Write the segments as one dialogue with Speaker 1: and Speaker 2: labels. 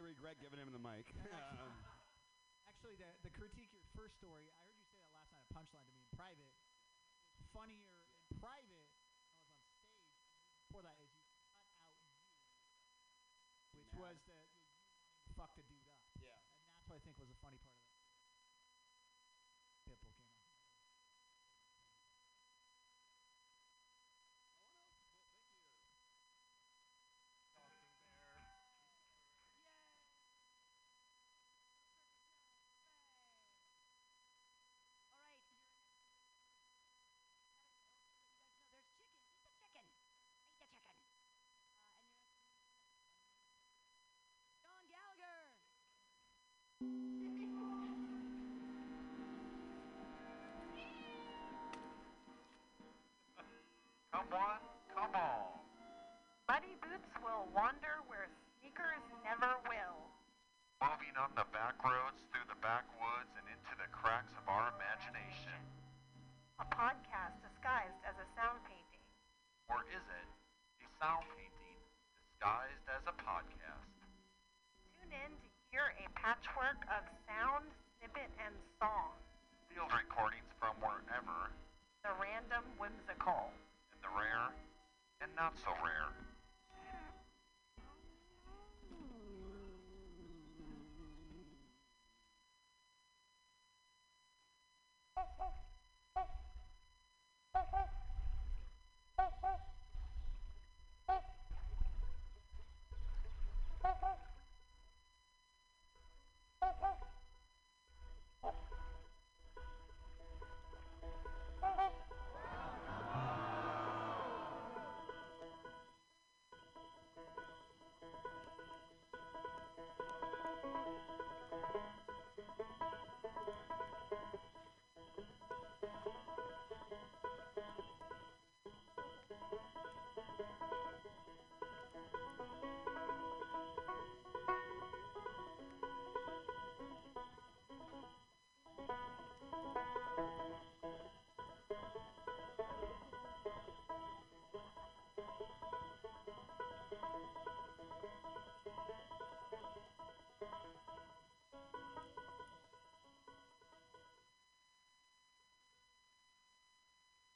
Speaker 1: I
Speaker 2: regret giving him the mic. um,
Speaker 3: actually, the, the critique your first story, I heard you say that last night at Punchline to me in private. Funnier in private I was on stage. Before that, is you cut out you, which
Speaker 2: yeah.
Speaker 3: was the you fucked a dude up.
Speaker 2: Yeah.
Speaker 3: And that's what I think was the funny part of it. Pitbull came.
Speaker 4: Come on, come on.
Speaker 5: Muddy Boots will wander where sneakers never will.
Speaker 4: Moving on the back roads, through the backwoods, and into the cracks of our imagination.
Speaker 5: A podcast disguised as a sound painting.
Speaker 4: Or is it a sound painting disguised as a podcast?
Speaker 5: Tune in hear a patchwork of sound, snippet, and song.
Speaker 4: Field recordings from wherever.
Speaker 5: The random whimsical.
Speaker 4: And the rare and not so rare.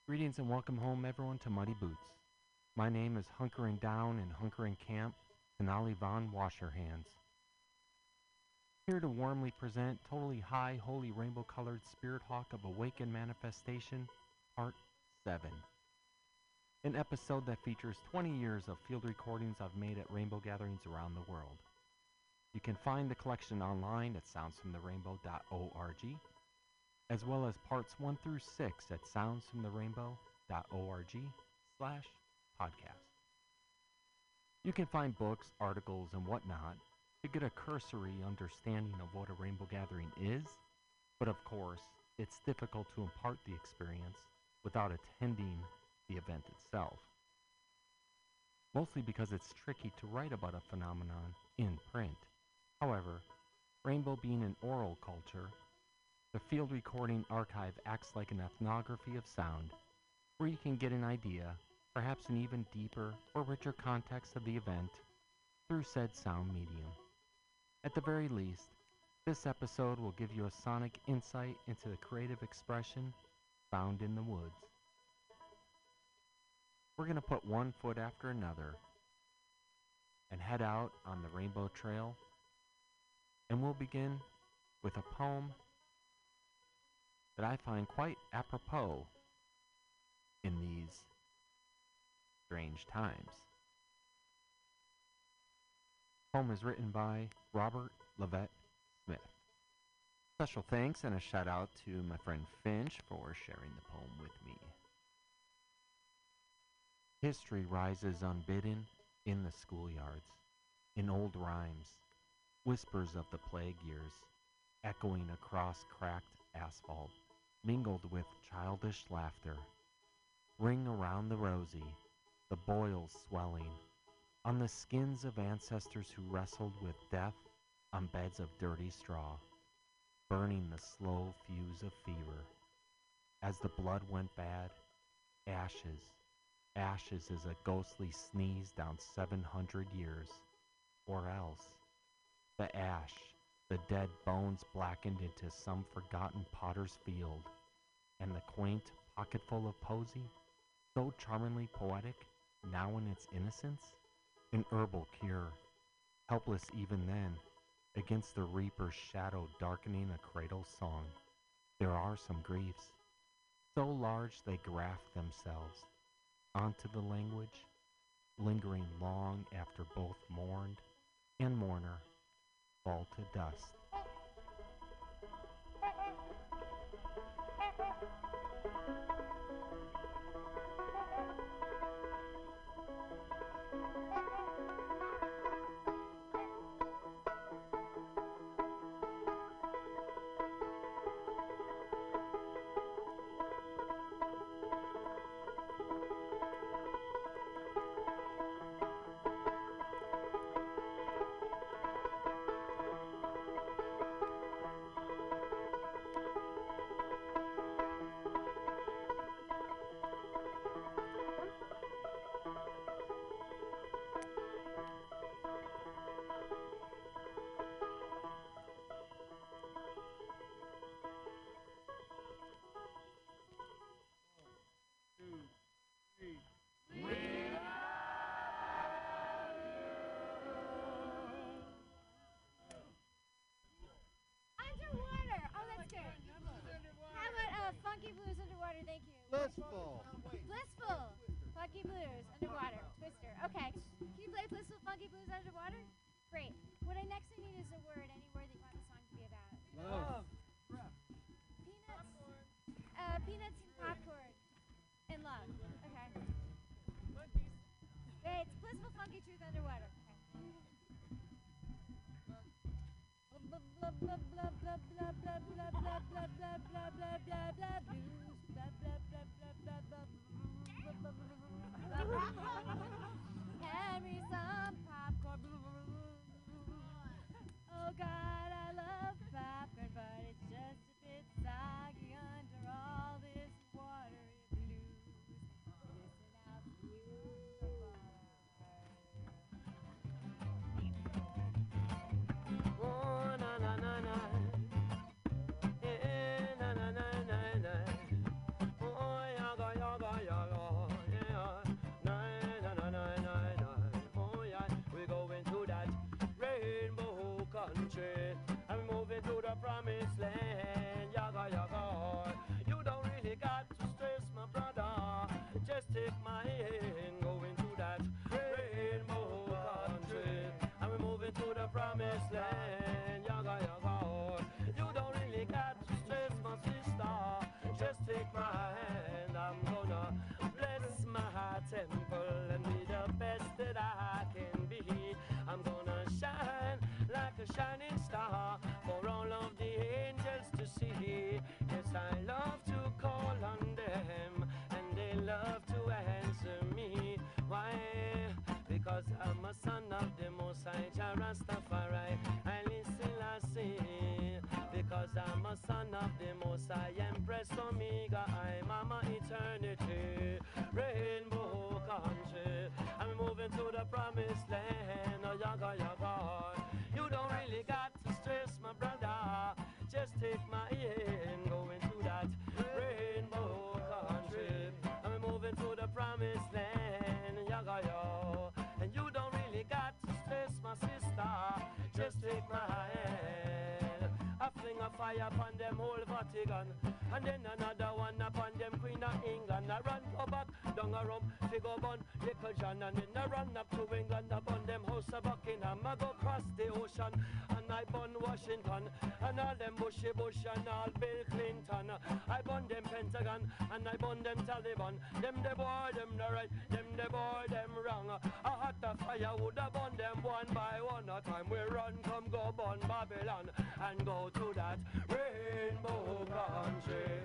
Speaker 6: Greetings and welcome home, everyone, to Muddy Boots. My name is Hunkering Down and Hunkering Camp, Denali Von Wash Your Hands. Here to warmly present Totally High Holy Rainbow Colored Spirit Hawk of Awakened Manifestation, Part 7. An episode that features 20 years of field recordings I've made at rainbow gatherings around the world. You can find the collection online at soundsfromtherainbow.org, as well as parts 1 through 6 at soundsfromtherainbow.org slash podcast. You can find books, articles, and whatnot to get a cursory understanding of what a rainbow gathering is, but of course, it's difficult to impart the experience without attending the event itself. Mostly because it's tricky to write about a phenomenon in print. However, rainbow being an oral culture, the field recording archive acts like an ethnography of sound, where you can get an idea, perhaps an even deeper or richer context of the event, through said sound medium. At the very least, this episode will give you a sonic insight into the creative expression found in the woods. We're going to put one foot after another and head out on the Rainbow Trail, and we'll begin with a poem that I find quite apropos in these strange times. The Poem is written by Robert Levette Smith. Special thanks and a shout out to my friend Finch for sharing the poem with me. History rises unbidden in the schoolyards, in old rhymes, whispers of the plague years, echoing across cracked asphalt, mingled with childish laughter. Ring around the rosy, the boils swelling, on the skins of ancestors who wrestled with death on beds of dirty straw, burning the slow fuse of fever. As the blood went bad, ashes, ashes as a ghostly sneeze down 700 years, or else the ash, the dead bones blackened into some forgotten potter's field, and the quaint pocketful of posy, so charmingly poetic, now in its innocence, an herbal cure, helpless even then, against the reaper's shadow darkening a cradle song. There are some griefs, so large they graft themselves onto the language, lingering long after both mourned and mourner fall to dust.
Speaker 7: It's Blissful Funky Truth underwater. Blah, blah, blah, blah, blah, blah, blah, blah, blah, blah, blah, blah, blah, blah. Blah,
Speaker 8: upon them whole Vatican. And then another one upon them Queen of England. I run go back down a rum, figure bun, little John. And then I run up to England upon them house of Buckingham. I go cross the ocean and I bun Washington. And all them Bushy Bush and all Bill Clinton. I bun them Pentagon and I bun them Taliban. Them the boy, them the right, them the boy, them wrong. I hot the fire would have bun them one by one. A time we run, come go bun Babylon and go to that rainbow country.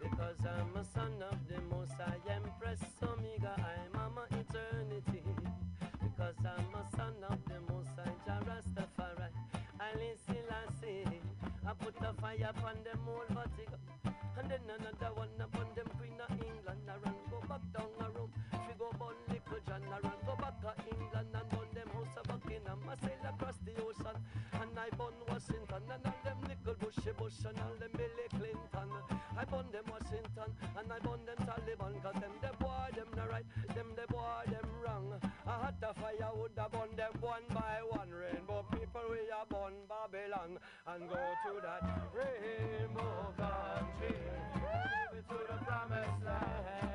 Speaker 8: Because I'm a son of the Most High Empress Omega. I'm Mama Eternity. Because I'm a son of the Most High Jah Rastafari. I listen, I put a fire upon them whole Vatican. And then another one upon them Queen And I burn Washington. And all them little Bushy Bush and all them Billy Clinton. I burn them Washington. And I burn them Taliban. Cause them the boy, them the right. Them the boy, them wrong. I had the fire would have burn them one by one. Rainbow people, we are born Babylon. And go to that rainbow country. To the promised land.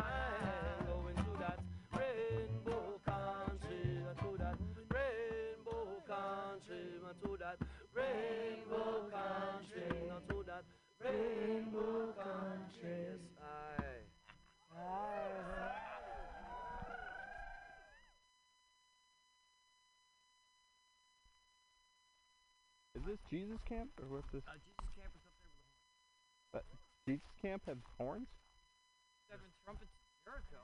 Speaker 8: Just take my hand, go into that rainbow country. To that rainbow country. To that rainbow country. To that rainbow country. Yes, I.
Speaker 2: Is this Jesus Camp or what's this?
Speaker 9: Uh, Jesus Camp is up there with the
Speaker 2: But Jesus Camp have horns?
Speaker 9: Seven trumpets in Jericho.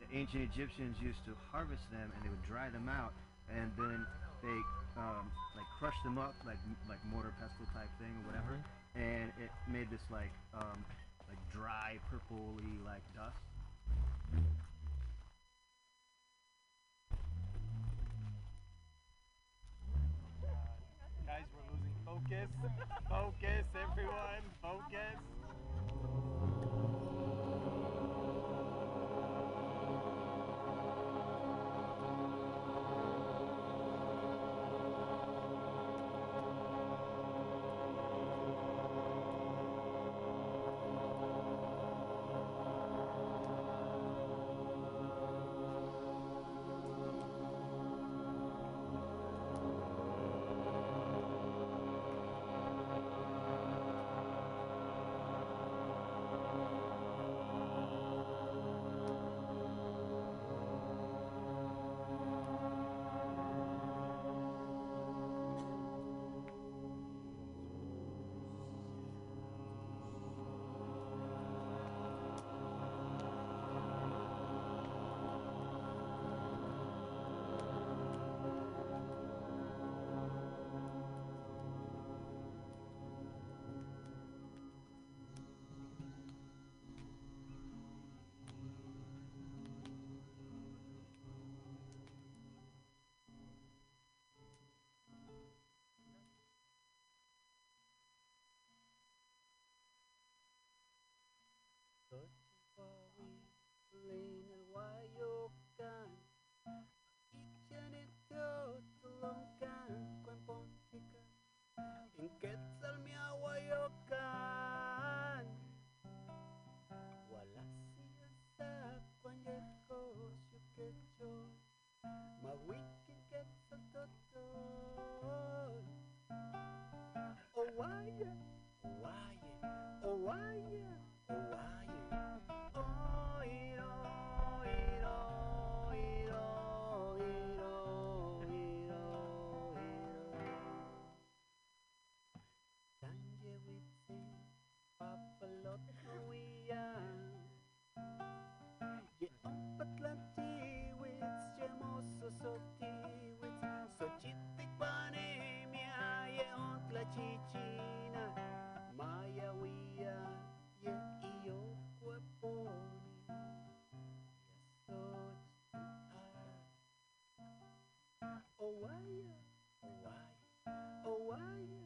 Speaker 10: The ancient Egyptians used to harvest them and they would dry them out and then they um, like crush them up like like mortar pestle type thing or whatever and it made this like um, like dry purpley like dust.
Speaker 2: Guys, we're losing focus. Focus, everyone. Focus.
Speaker 11: lane Oh, uh, why? Oh, why? Oh, why?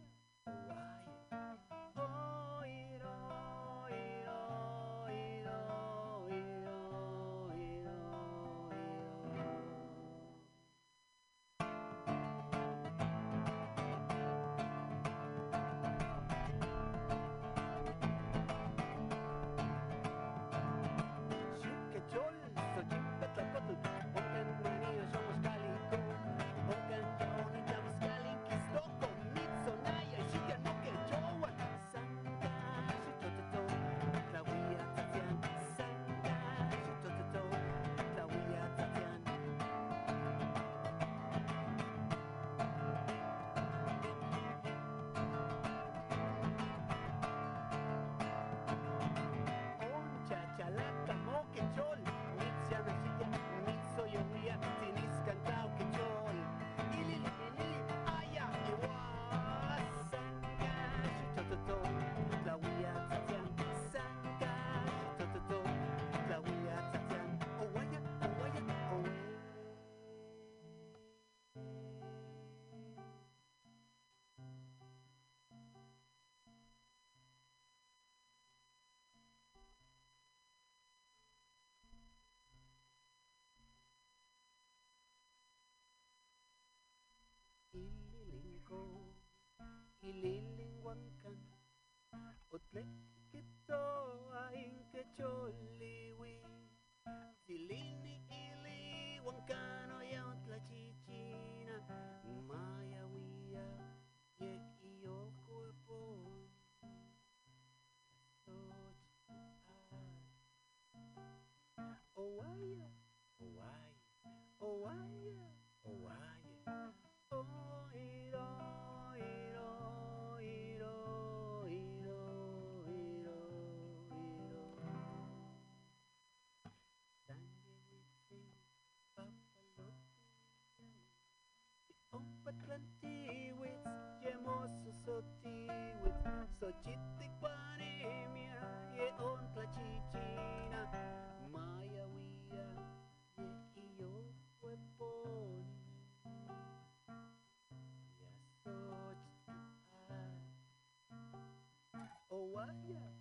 Speaker 11: linggo Ililingwang ka na antiwits, llamosos otiwits, sochitikpanemia, yeon tlachichina, mayawia, yeiyo hueponi, oh yeah.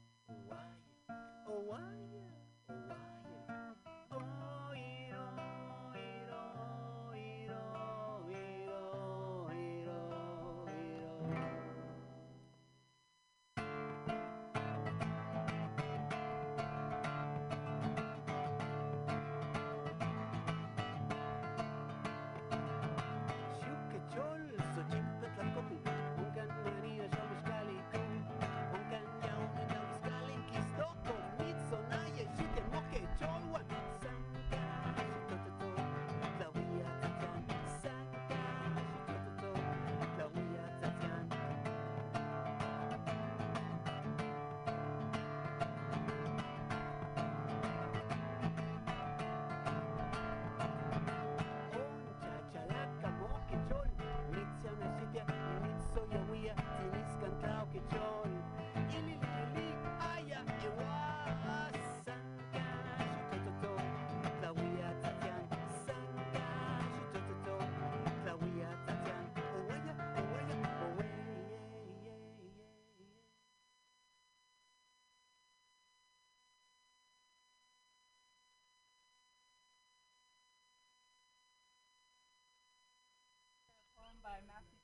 Speaker 12: By Matthew.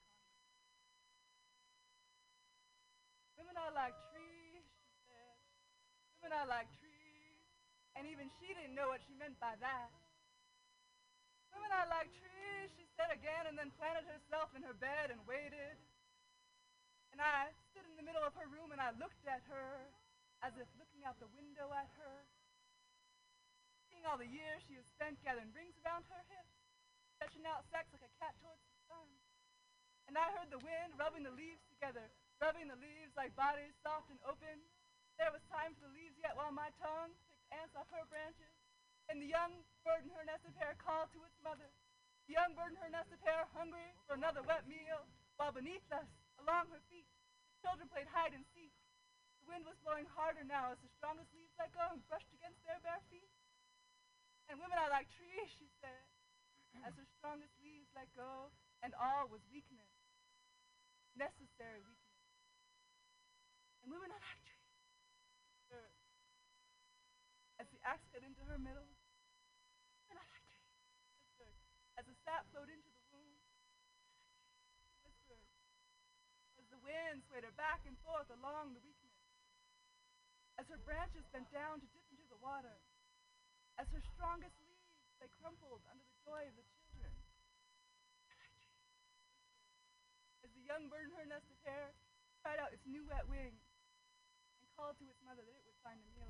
Speaker 12: Women are like trees, she said. Women are like trees. And even she didn't know what she meant by that. Women are like trees, she said again, and then planted herself in her bed and waited. And I stood in the middle of her room and I looked at her as if looking out the window at her, seeing all the years she has spent gathering rings around her hips, stretching out sex like a cat towards the sun. And I heard the wind rubbing the leaves together, rubbing the leaves like bodies soft and open. There was time for the leaves yet while my tongue picked ants off her branches. And the young bird in her nest of hair called to its mother. The young bird in her nest of hair hungry for another wet meal, while beneath us, along her feet, the children played hide and seek. The wind was blowing harder now as the strongest leaves let go and brushed against their bare feet. And women are like trees, she said, as her strongest leaves let go, and all was weakness, necessary weakness. And are like trees. Her, as the axe cut into her middle, are like trees. Whispered, as the sap flowed into the womb, whispered, as the wind swayed her back and forth along the weakness, as her branches bent down to dip into the water, as her strongest leaves they crumpled under the joy of the. As the young bird in her nest of hair spread out its new wet wings and called to its mother that it would find a meal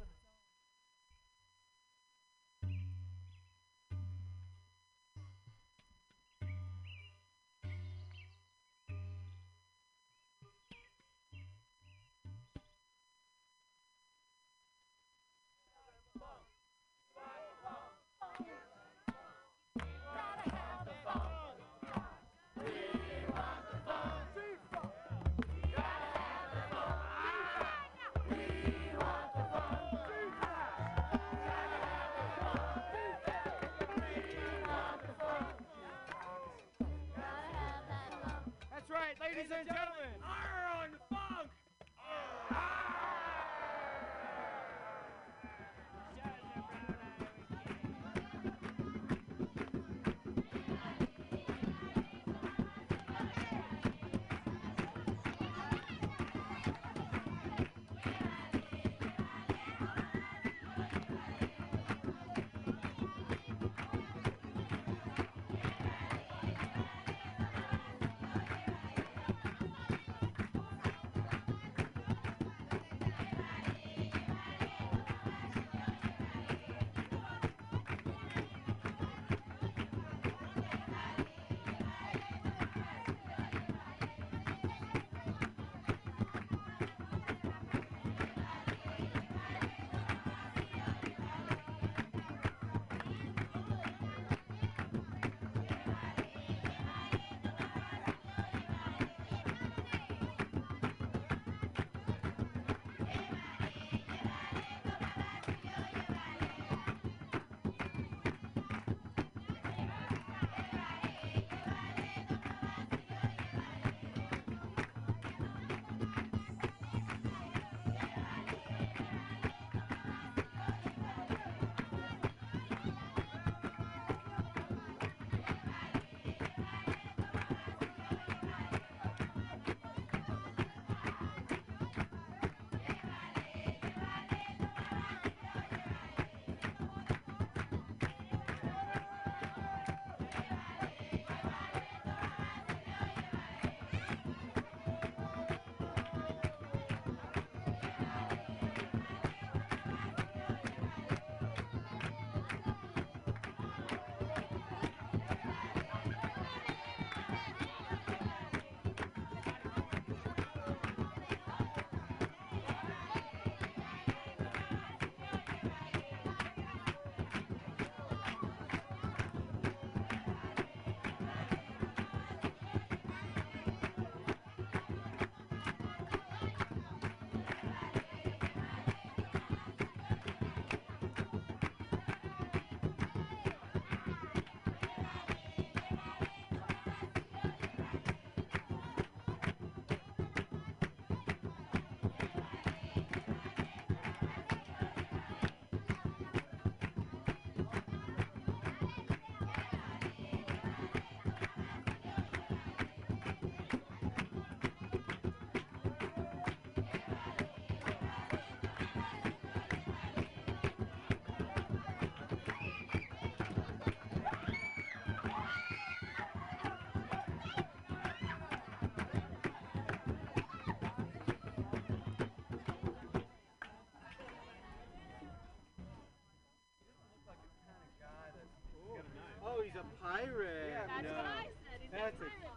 Speaker 8: Oh,
Speaker 13: pirate.
Speaker 14: Yeah,
Speaker 15: That's
Speaker 13: no.
Speaker 15: what I said. He's
Speaker 13: That's
Speaker 15: a
Speaker 13: a-
Speaker 15: pirate.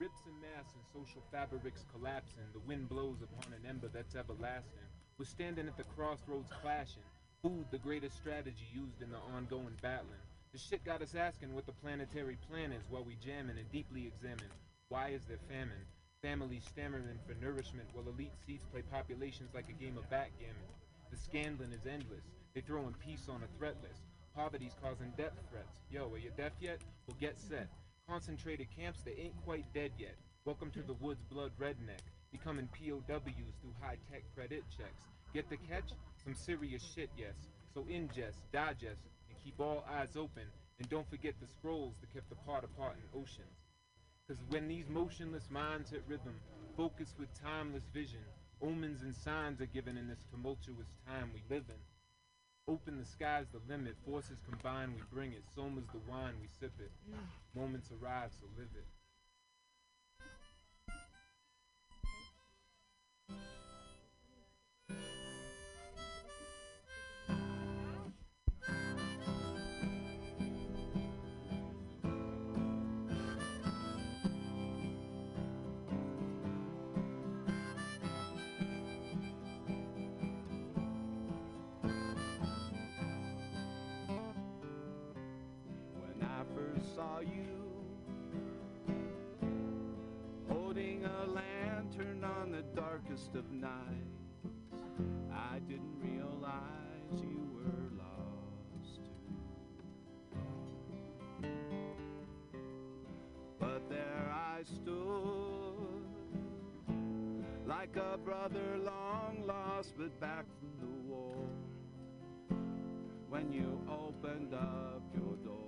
Speaker 16: Rips and mass and social fabrics collapsing. The wind blows upon an ember that's everlasting. We're standing at the crossroads clashing. Food, the greatest strategy used in the ongoing battling. The shit got us asking what the planetary plan is while we jamming and deeply examine. Why is there famine? Families stammering for nourishment while elite seats play populations like a game of backgammon. The scandalin is endless. They throwing peace on a threat list. Poverty's causing death threats. Yo, are you deaf yet? Well, get set. Concentrated camps that ain't quite dead yet. Welcome to the woods, blood redneck. Becoming POWs through high tech credit checks. Get the catch? Some serious shit, yes. So ingest, digest, and keep all eyes open. And don't forget the scrolls that kept the part apart in oceans. Cause when these motionless minds hit rhythm, focus with timeless vision, omens and signs are given in this tumultuous time we live in. Open the sky's the limit, forces combine, we bring it. Soma's the wine, we sip it. Mm. Moments arrive, so live it.
Speaker 13: Of nights, I didn't realize you were lost. But there I stood, like a brother long lost but back from the war when you opened up your door.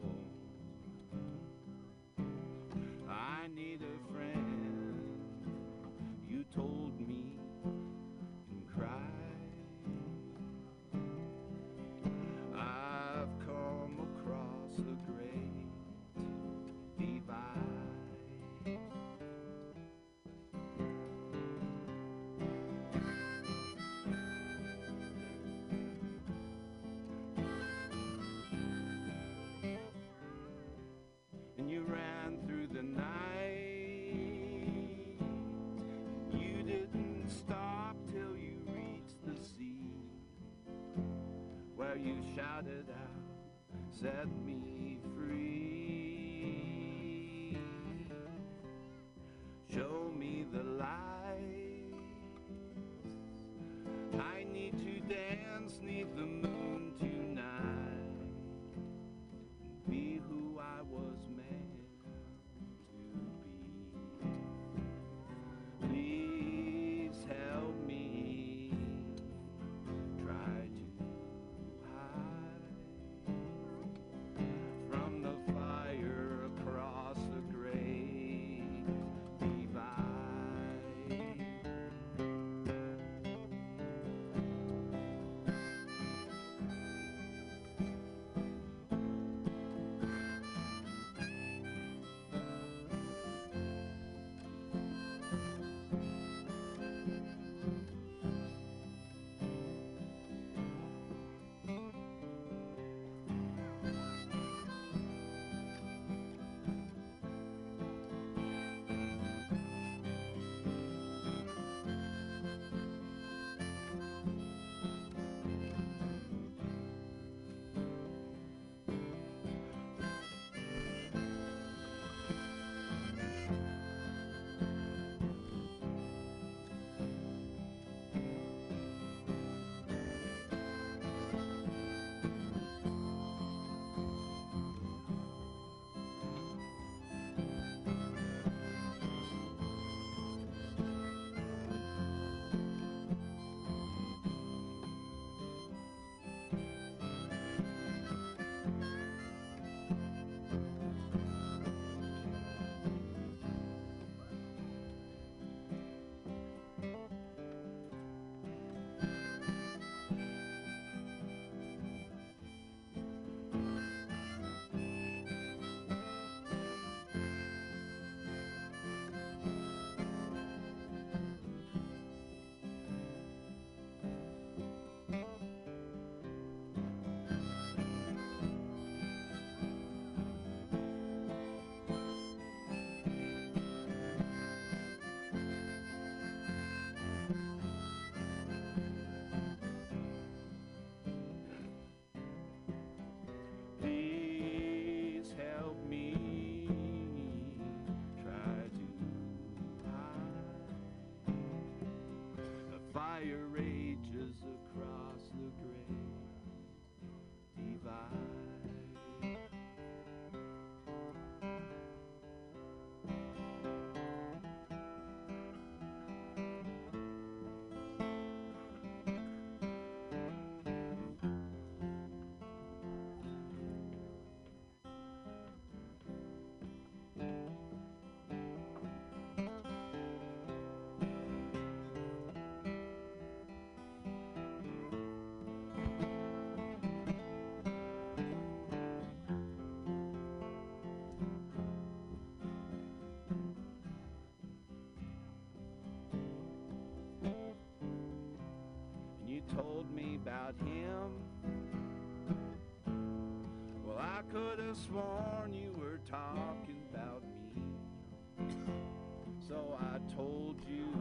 Speaker 13: "Set me free! Show me the light. I need to dance neath the moon sworn you were talking about me. So I told you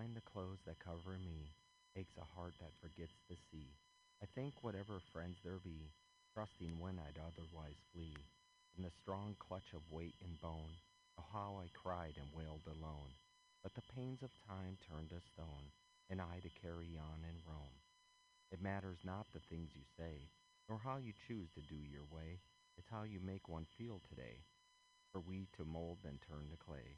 Speaker 13: The
Speaker 6: clothes that cover me aches a heart that forgets the sea. I think whatever friends there be, trusting when I'd otherwise flee. In the strong clutch of weight and bone, oh how I cried and wailed alone. But the pains of time turned to stone, and I to carry on and roam. It matters not the things you say, nor how you choose to do your way. It's how you make one feel today. For we to mold then turn to clay.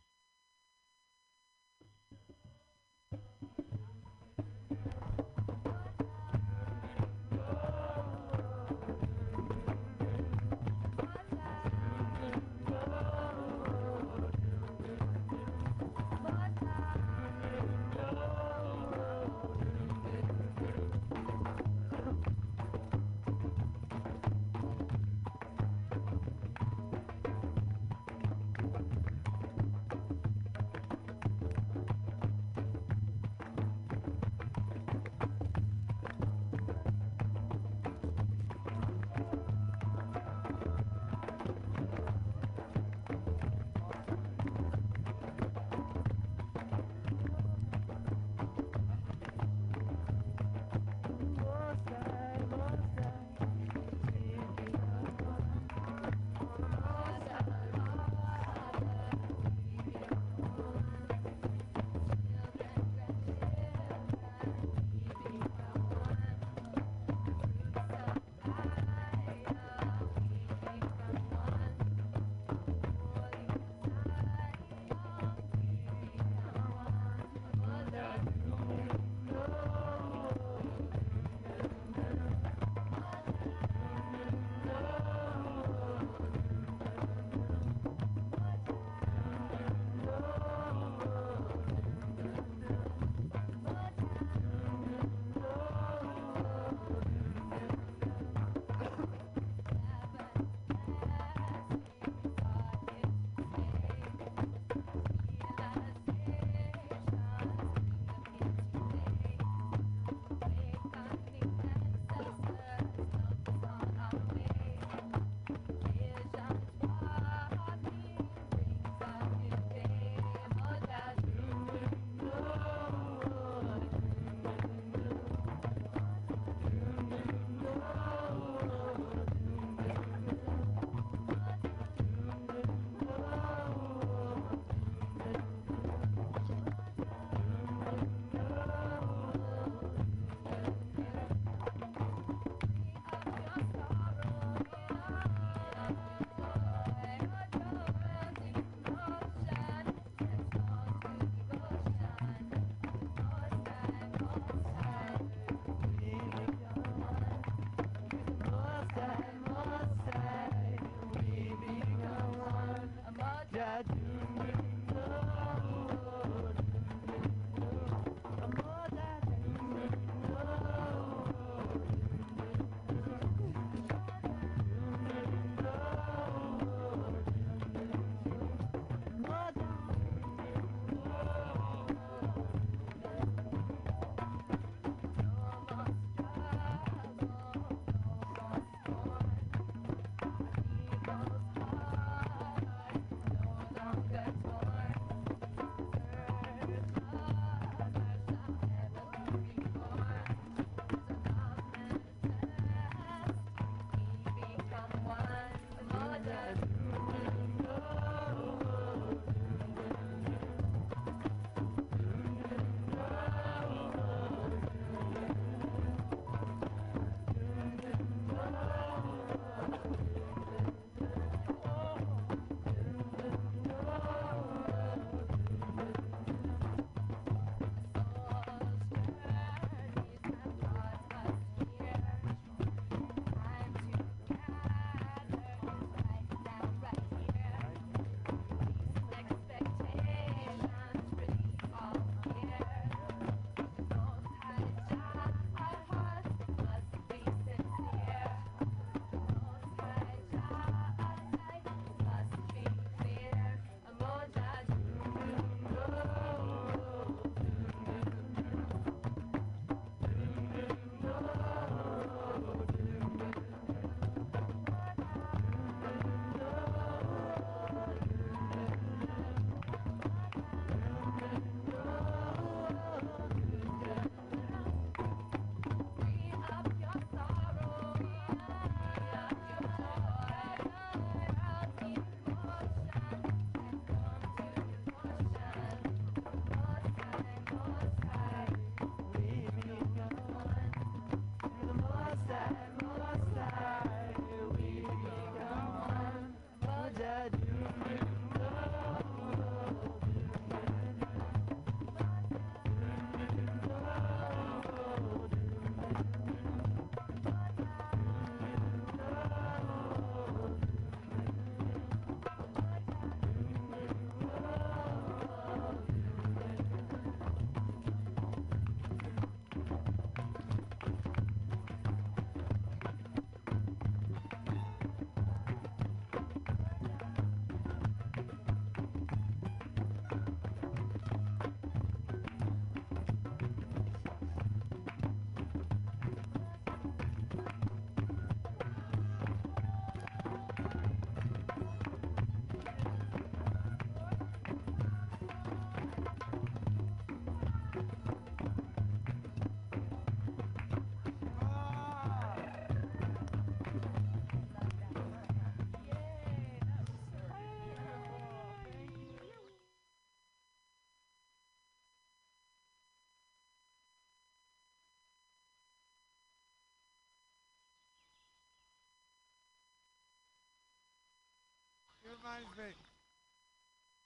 Speaker 17: Reminds me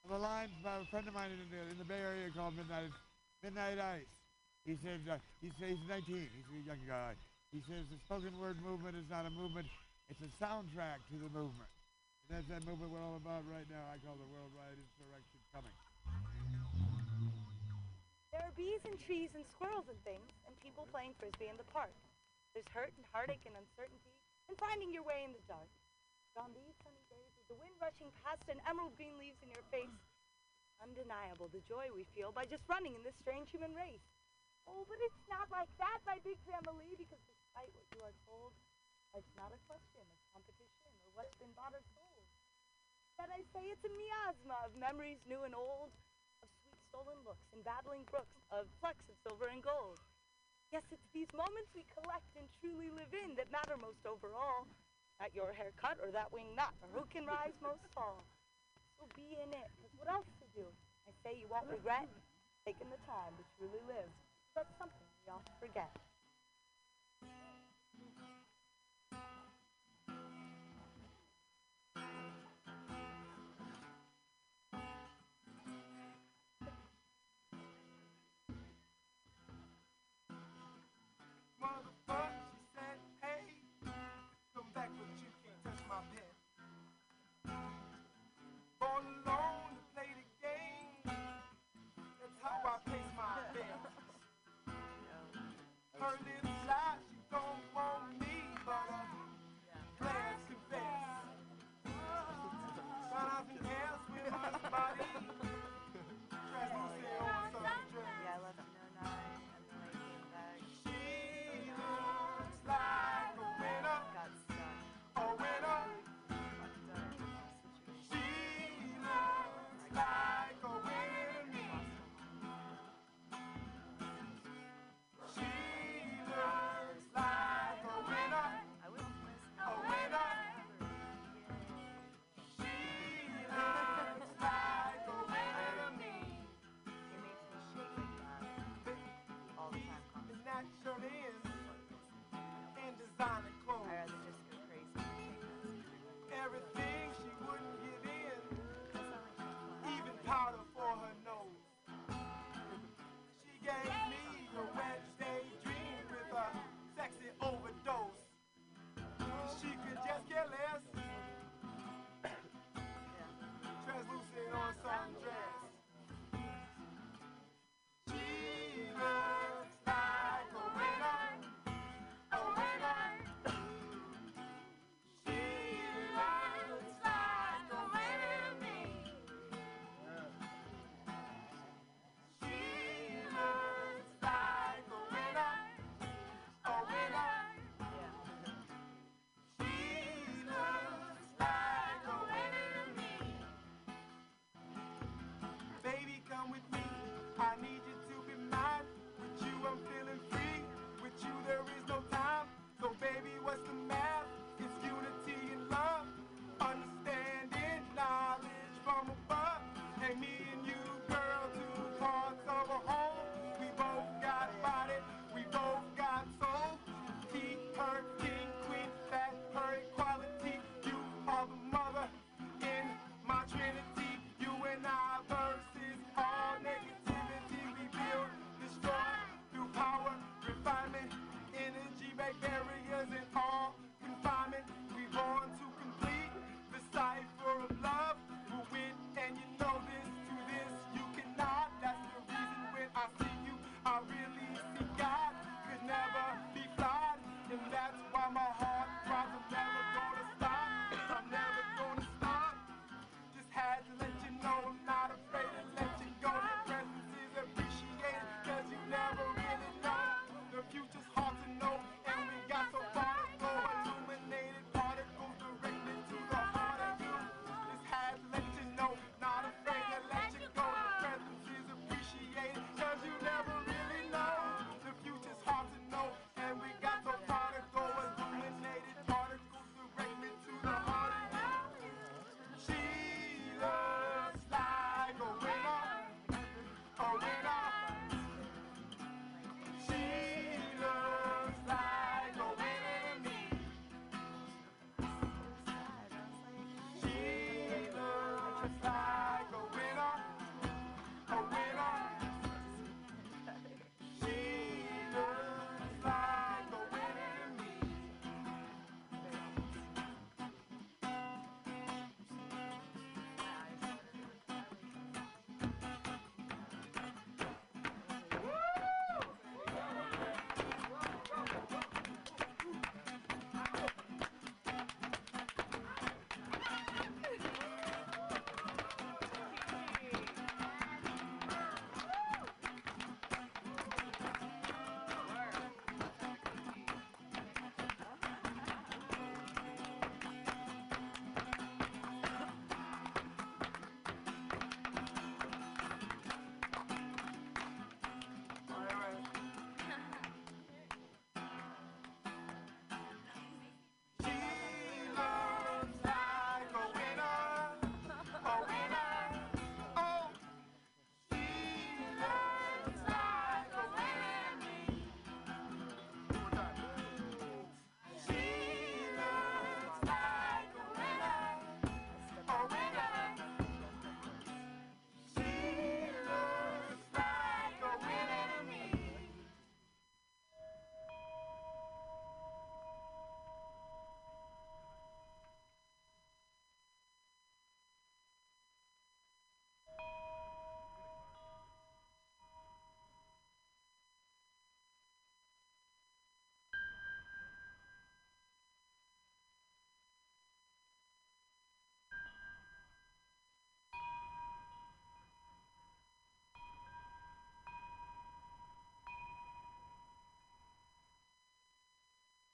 Speaker 17: of a line by a friend of mine in the, in the Bay Area called Midnight Midnight Ice. He says uh, he says he's 19. He's a young guy. He says the spoken word movement is not a movement; it's a soundtrack to the movement. And that's that movement we're all about right now. I call the worldwide insurrection coming.
Speaker 18: There are bees and trees and squirrels and things, and people playing frisbee in the park. There's hurt and heartache and uncertainty, and finding your way in the dark. But on these with the wind rushing past and emerald green leaves in your face, undeniable the joy we feel by just running in this strange human race. Oh, but it's not like that, my big family, because despite what you are told, it's not a question of competition or what's been bought or sold. That I say it's a miasma of memories new and old, of sweet stolen looks and babbling brooks, of flecks of silver and gold. Yes, it's these moments we collect and truly live in that matter most overall. Not your haircut or that wing nut, or who can rise most tall. So be in it, 'cause what else to do? I say you won't regret taking the time to truly live. That's something we often forget.
Speaker 1: How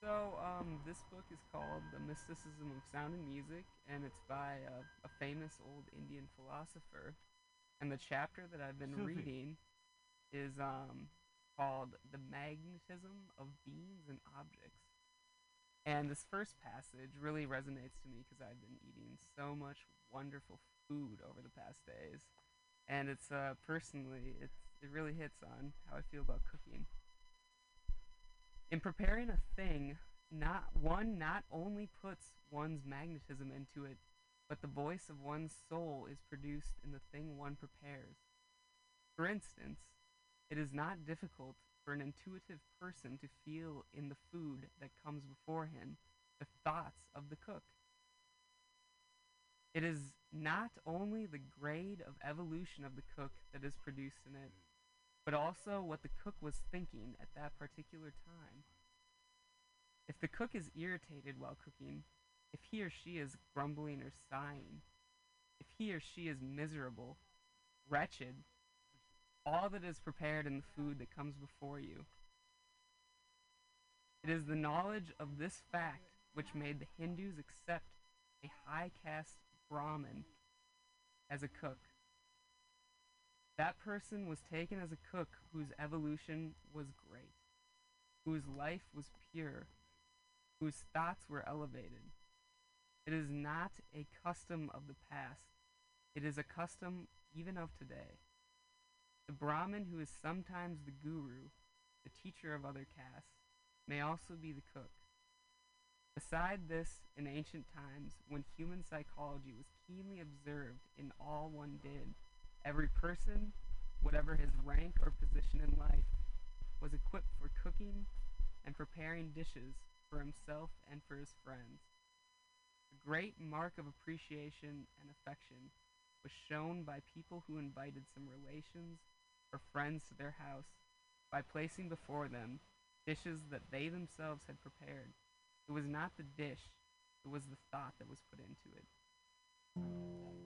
Speaker 19: So, um, this book is called The Mysticism of Sound and Music, and it's by a, a famous old Indian philosopher. And the chapter that I've been reading is um, called The Magnetism of Beings and Objects. And this first passage really resonates to me because I've been eating so much wonderful food over the past days. And it's uh, personally, it's, it really hits on how I feel about cooking. In preparing a thing, not one not only puts one's magnetism into it, but the voice of one's soul is produced in the thing one prepares. For instance, it is not difficult for an intuitive person to feel in the food that comes before him the thoughts of the cook. It is not only the grade of evolution of the cook that is produced in it, but also what the cook was thinking at that particular time. If the cook is irritated while cooking, if he or she is grumbling or sighing, if he or she is miserable, wretched, all that is prepared in the food that comes before you. It is the knowledge of this fact which made the Hindus accept a high caste Brahmin as a cook. That person was taken as a cook whose evolution was great, whose life was pure, whose thoughts were elevated. It is not a custom of the past, it is a custom even of today. The Brahmin who is sometimes the guru, the teacher of other castes, may also be the cook. Beside this, in ancient times, when human psychology was keenly observed in all one did, every person, whatever his rank or position in life, was equipped for cooking and preparing dishes for himself and for his friends. A great mark of appreciation and affection was shown by people who invited some relations or friends to their house by placing before them dishes that they themselves had prepared. It was not the dish, it was the thought that was put into it.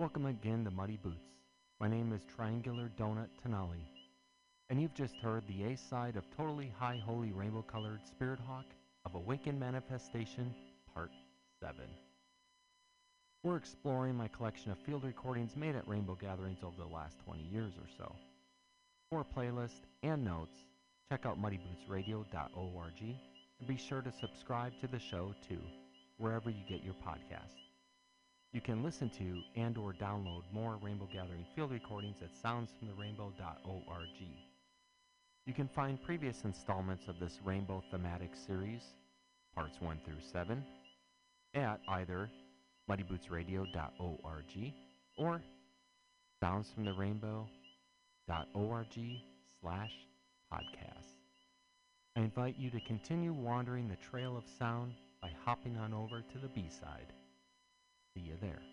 Speaker 6: Welcome again to Muddy Boots. My name is Triangular Donut Tenali, and you've just heard the A side of Totally High Holy Rainbow Colored Spirit Hawk of Awakened Manifestation, Part 7. We're exploring my collection of field recordings made at rainbow gatherings over the last 20 years or so. For a playlist and notes, check out muddybootsradio.org and be sure to subscribe to the show too, wherever you get your podcasts. You can listen to and or download more Rainbow Gathering field recordings at soundsfromtherainbow.org. You can find previous installments of this Rainbow thematic series, parts 1 through 7, at either muddybootsradio.org or soundsfromtherainbow.org slash podcast. I invite you to continue wandering the trail of sound by hopping on over to the B-side. See you there.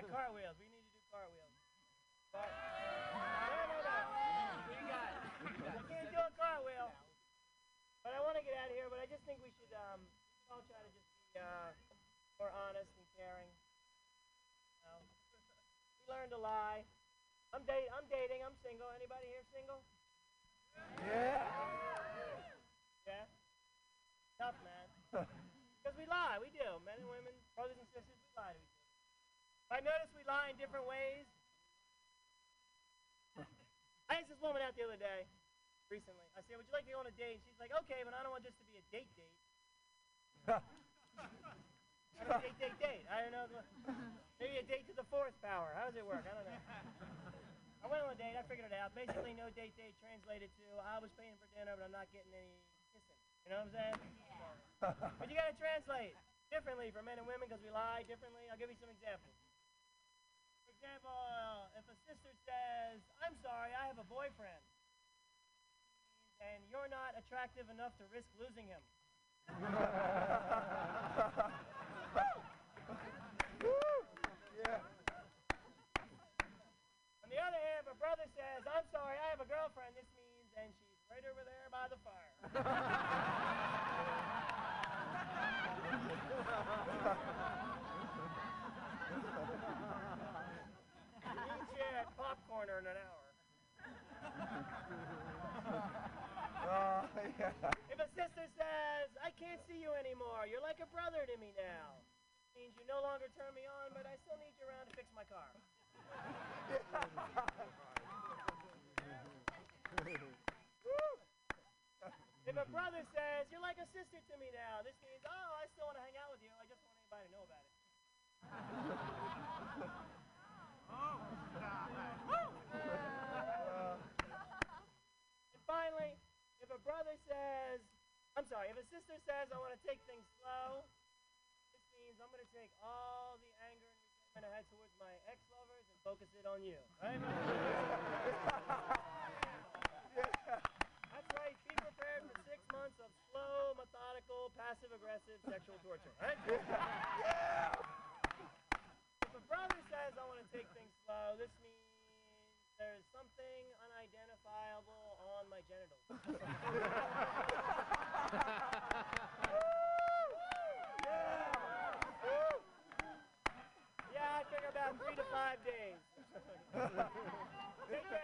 Speaker 20: Yeah, cartwheels. We need to do cartwheels. But, no, no, no. We got it. I can't do a cartwheel. But I want to get out of here. But I just think we should um, all try to just be uh, more honest and caring. You know? We learn to lie. I'm date. I'm dating. I'm single. Anybody here single?
Speaker 21: Yeah.
Speaker 20: Yeah. Tough man. Because we lie. We do. Men and women, brothers and sisters, we lie to each other. I noticed we lie in different ways. I asked this woman out the other day, recently. I said, "Would you like to go on a date?" And she's like, "Okay, but I don't want this to be a date date." I don't date date date. I don't know. Maybe a date to the fourth power. How does it work? I don't know. I went on a date. I figured it out. Basically, no date date translated to I was paying for dinner, but I'm not getting any kissing. You know what I'm saying? but you gotta translate differently for men and women because we lie differently. I'll give you some examples. Example, uh, if a sister says, "I'm sorry, I have a boyfriend," and you're not attractive enough to risk losing him. On the other hand, if a brother says, I'm sorry, I have a girlfriend, this means and she's right over there by the fire. Eat shit popcorn in an hour.
Speaker 21: Oh, yeah.
Speaker 20: If a sister says, I can't see you anymore, you're like a brother to me now. Means you no longer turn me on, but I still need you around to fix my car. If a brother says, you're like a sister to me now, this means, oh, I still want to hang out with you. I just want anybody to know about it. And finally, if a brother says, I'm sorry, if a sister says, I want to take things slow, this means I'm going to take all the anger and resentment I had towards my ex-lovers and focus it on you. Right? That's right. Be prepared for six months of slow, methodical, passive-aggressive sexual torture. Right? If brother says I want to take things slow, this means there is
Speaker 22: something unidentifiable on my genitals. yeah. yeah, I think about three to five days.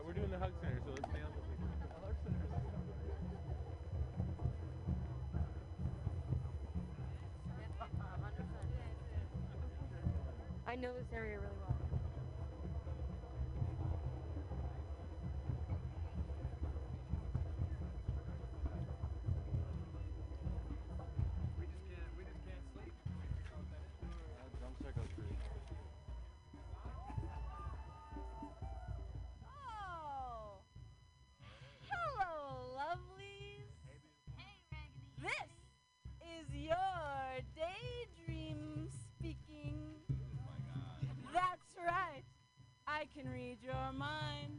Speaker 16: right, we're doing the Hug Center, so let's stay on the Hug Center.
Speaker 15: I know this area really well.
Speaker 23: can read your mind.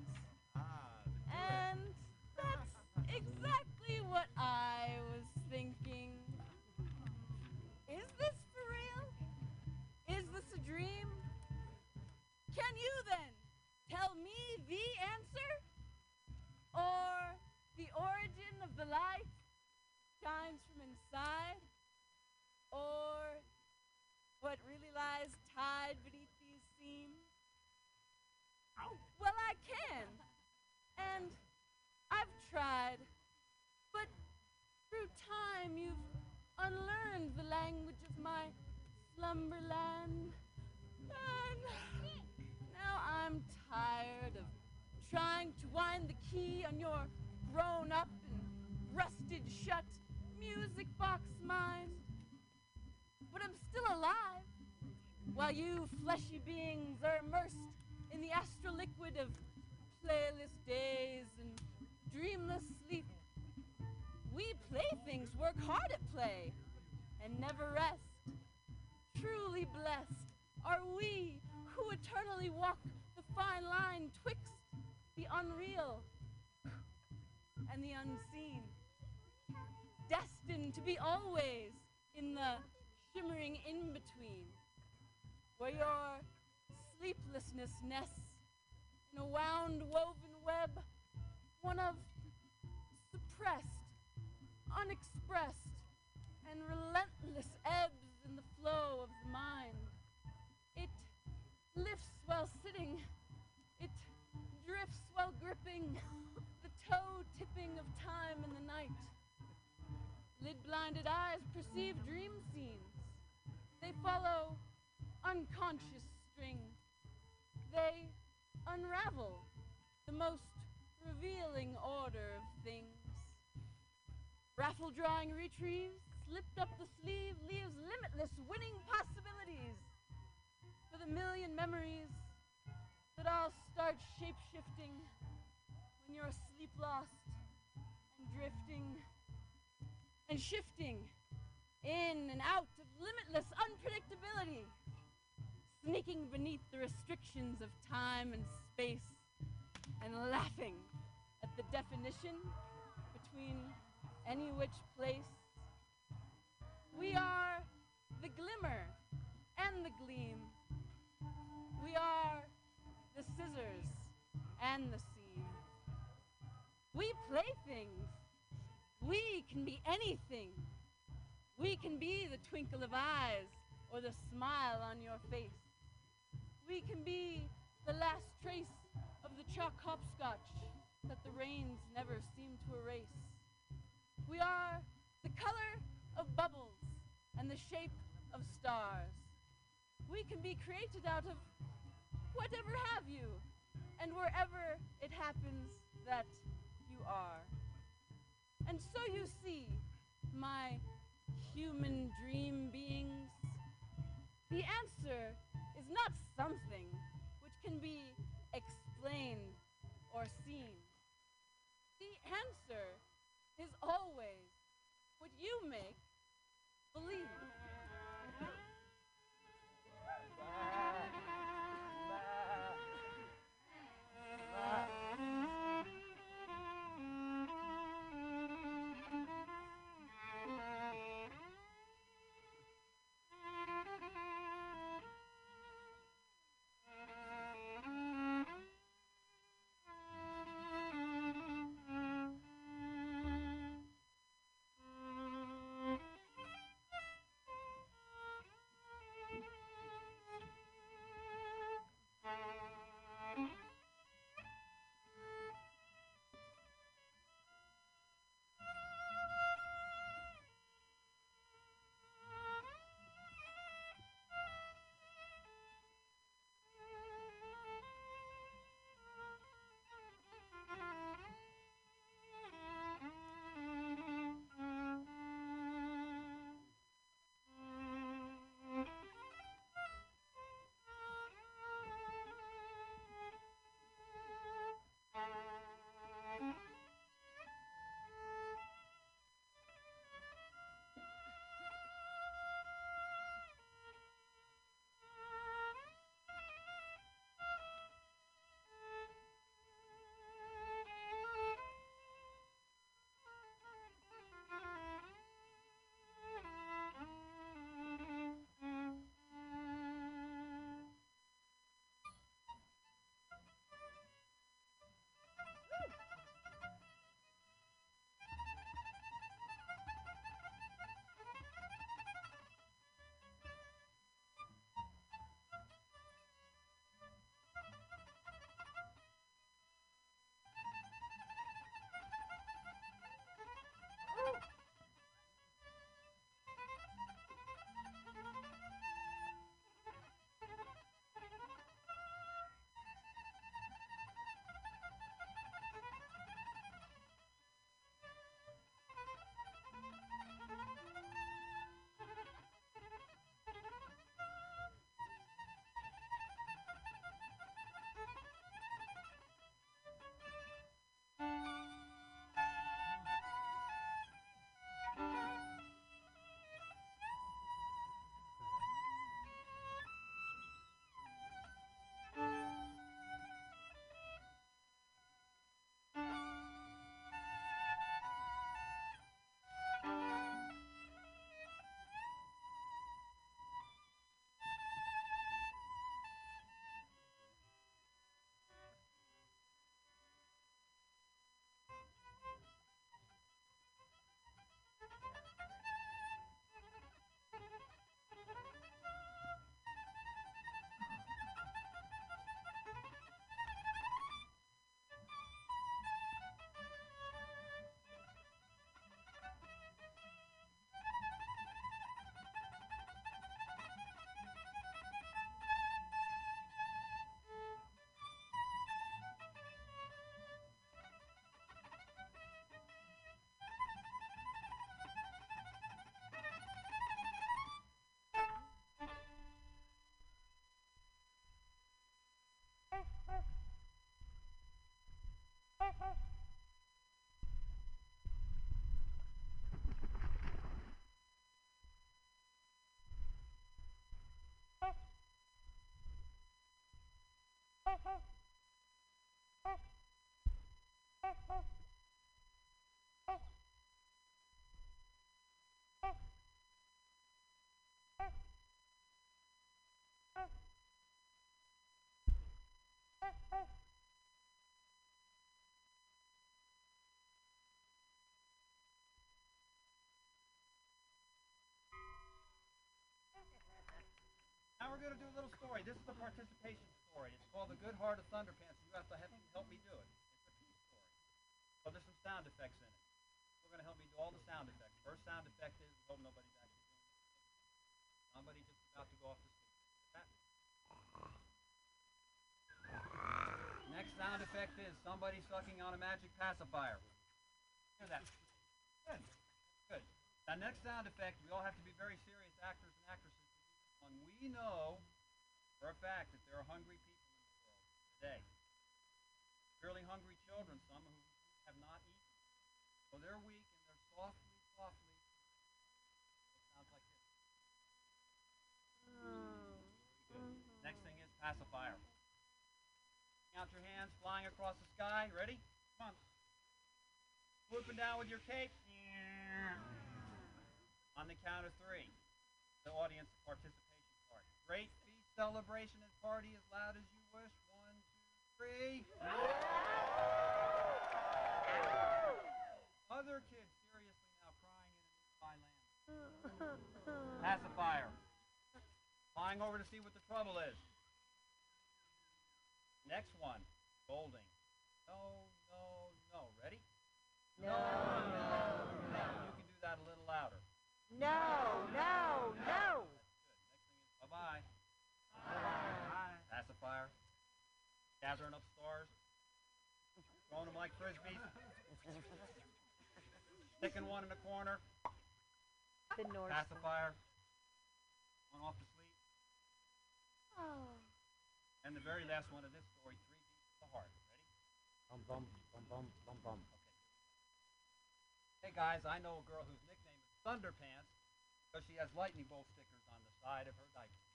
Speaker 23: While you fleshy beings are immersed in the astral liquid of playless days and dreamless sleep, we playthings work hard at play and never rest. Truly blessed are we who eternally walk the fine line twixt the unreal and the unseen, destined to be always in the shimmering in-between where your sleeplessness nests in a wound woven web, one of suppressed, unexpressed, and relentless ebbs in the flow of the mind. It lifts while sitting, it drifts while gripping the toe tipping of time in the night. Lid blinded eyes perceive dream scenes. They follow unconscious strings. They unravel the most revealing order of things. Raffle drawing retrieves, slipped up the sleeve, leaves limitless winning possibilities for the million memories that all start shape shifting when you're sleep lost and drifting and shifting in and out of limitless unpredictability, sneaking beneath the restrictions of time and space and laughing at the definition between any which place. We are the glimmer and the gleam. We are the scissors and the seam. We playthings. We can be anything. We can be the twinkle of eyes or the smile on your face. We can be the last trace of the chalk hopscotch that the rains never seem to erase. We are the color of bubbles and the shape of stars. We can be created out of whatever have you and wherever it happens that you are. And so you see, my human dream beings, the answer not something which can be explained or seen. The answer is always what you make believe.
Speaker 15: We're going to do a little story. This is a participation story. It's called The Good Heart of Thunderpants. You have to help, help me do it. It's a peace story. So there's some sound effects in it. You're going to help me do all the sound effects. First sound effect is, oh, hope nobody's actually doing it. Somebody just about to go off sleep. That. Next sound effect is somebody sucking on a magic pacifier. Hear that? Good. Good. Now, next sound effect, we all have to be very serious actors and actresses when we know for a fact that there are hungry people in the world today. Really hungry children, some who have not eaten. So they're weak and they're softly, softly. Sounds like this. Next thing is pacifier. Out your hands, flying across the sky. Ready? Come on. Swooping down with your cape. On the count of three. The audience participation part. Great feast celebration and party as loud as you wish. One, two, three. Other kids seriously now crying in a nearby land. Pacifier. Flying over to see what the trouble is. Next one. Golding. No, no, no. Ready?
Speaker 23: No, no, no.
Speaker 15: You can do that a little louder.
Speaker 23: No, no, no.
Speaker 15: Bye-bye. Bye. Pacifier. Gathering up stars. Throwing them like frisbees. Sticking one in the corner.
Speaker 23: The North.
Speaker 15: Pacifier. One off to sleep.
Speaker 23: Oh.
Speaker 15: And the very last one of this story, three beats of the heart. Ready?
Speaker 10: Bum bum bum bum bum bum.
Speaker 15: Hey guys, I know a girl whose nickname is Thunderpants because she has lightning bolt stickers on the side of her diaper.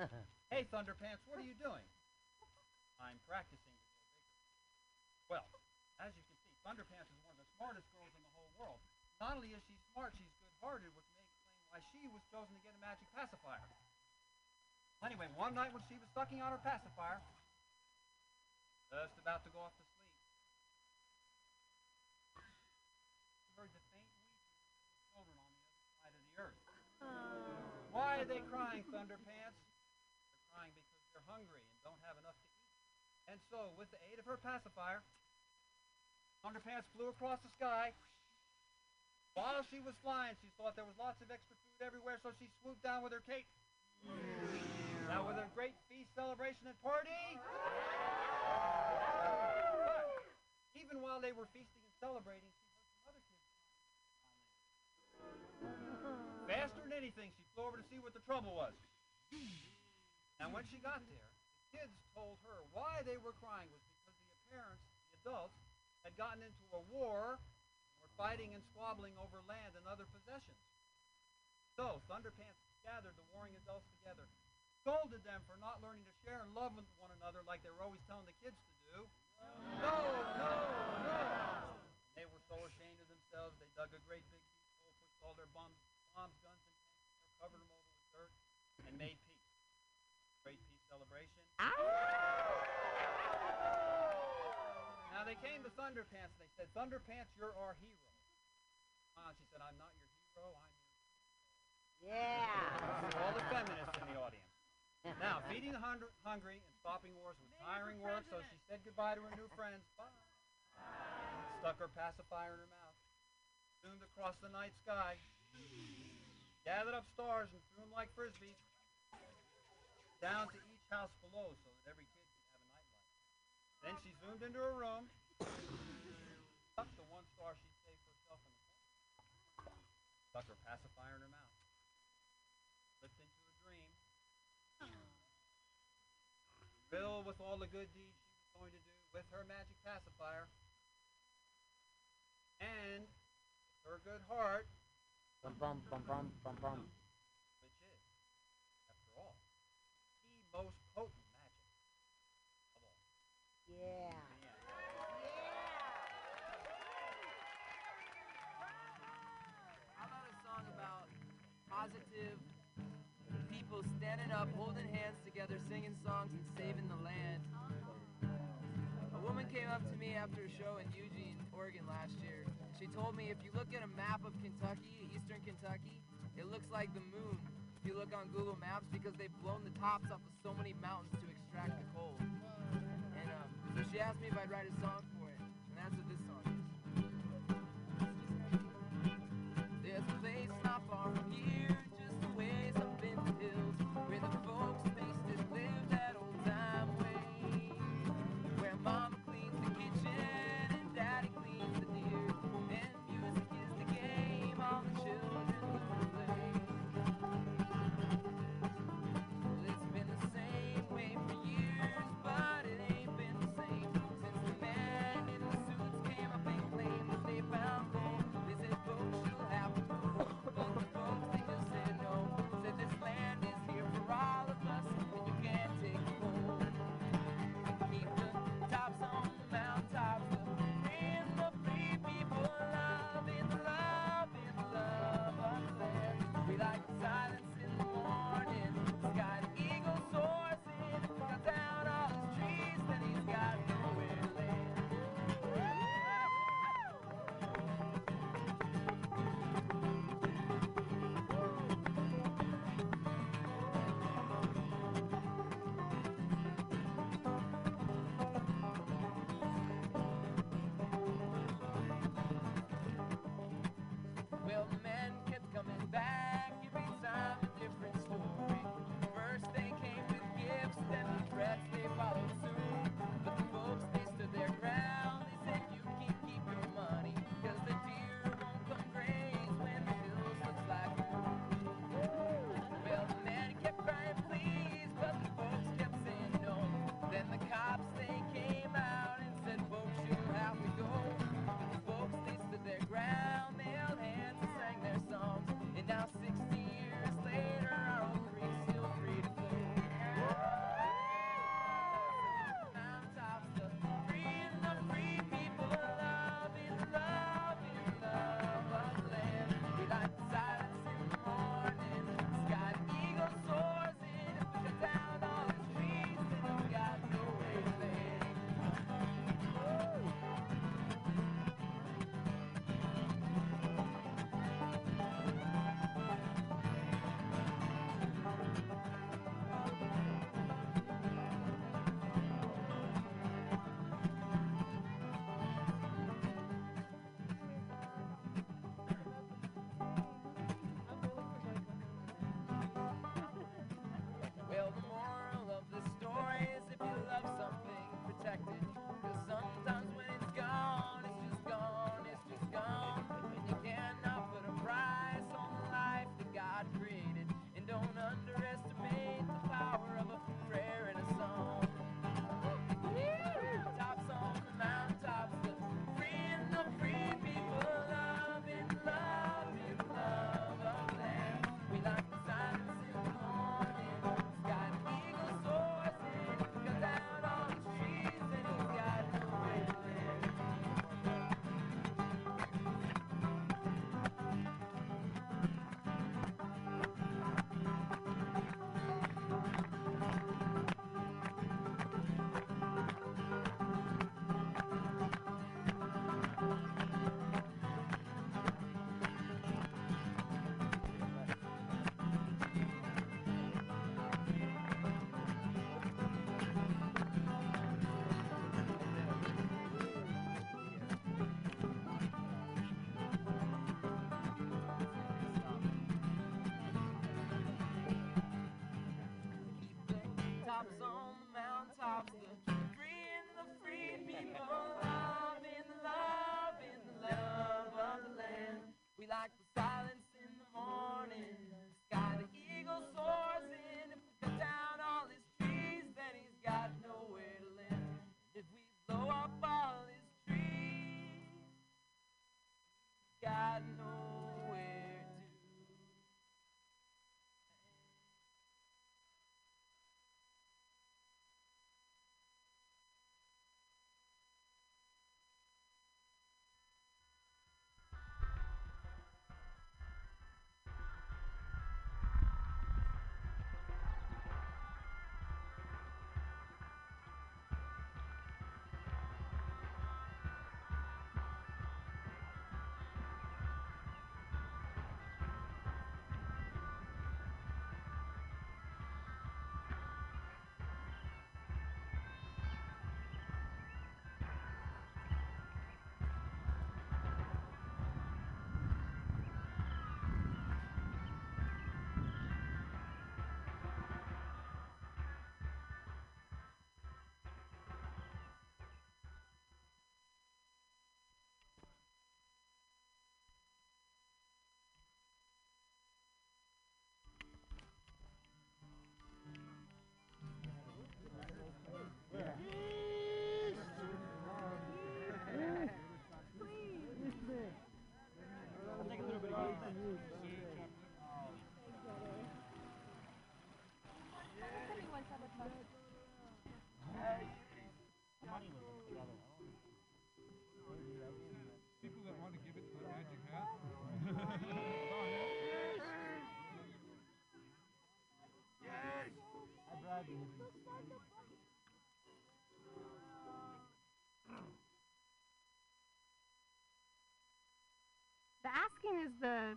Speaker 15: hey Thunderpants, what are you doing? I'm practicing to go bigger. Well, as you can see, Thunderpants is one of the smartest girls in the whole world. Not only is she smart, she's good-hearted, which may explain why she was chosen to get a magic pacifier. Anyway, one night when she was sucking on her pacifier, just about to go off to sleep, she heard the faint weeping of children on the other side of the earth. Why are they crying, Thunderpants? They're crying because they're hungry and don't have enough to eat. And so, with the aid of her pacifier, Thunderpants flew across the sky. While she was flying, she thought there was lots of extra food everywhere, so she swooped down with her cape. Now, with a great feast, celebration, and party. But even while they were feasting and celebrating, Faster than anything, she flew over to see what the trouble was. And when she got there, the kids told her why they were crying was because the parents, the adults, had gotten into a war, were fighting and squabbling over land and other possessions. So Thunderpants gathered the warring adults together, scolded them for not learning to share and love with one another like they were always telling the kids to do. No, no, no. They were so ashamed of themselves, they dug a great big hole, pushed all their bombs, bombs guns, and tanks covered them over with dirt, and made peace. Great peace celebration. Now they came to Thunderpants. They said, Thunderpants, you're our hero. Ah, she said, I'm not your hero. I'm your
Speaker 23: Yeah.
Speaker 15: all the feminists in the audience. Now, feeding the hun- hungry and stopping wars was tiring work, so she said goodbye to her new friends. Bye. Stuck her pacifier in her mouth. Zoomed across the night sky. Gathered up stars and threw them like frisbees. Down to each house below so that every kid could have a nightlight. Then she zoomed into her room. Tucked the one star she'd saved for herself in the corner. Stuck her pacifier in her mouth. Slipped into a dream. Filled with all the good deeds she was going to do with her magic pacifier. And her good heart,
Speaker 10: Bum bum bum bum bum bum.
Speaker 15: Which is, after all, the most potent magic of all. Yeah. Yeah.
Speaker 24: I wrote a song about Positive people standing up, holding hands together, singing songs, and saving the land. A woman came up to me after a show in Eugene, Oregon last year. She told me if you look at a map of Kentucky Kentucky, it looks like the moon if you look on Google Maps because they've blown the tops off of so many mountains to extract the coal. And um, so she asked me if I'd write a song for it, and that's what this song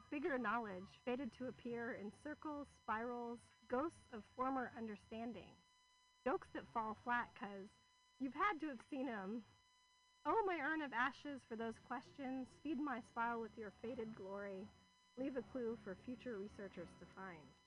Speaker 25: bigger knowledge, fated to appear in circles, spirals, ghosts of former understanding. Jokes that fall flat, cause you've had to have seen 'em. Oh, my urn of ashes for those questions, feed my smile with your faded glory, leave a clue for future researchers to find.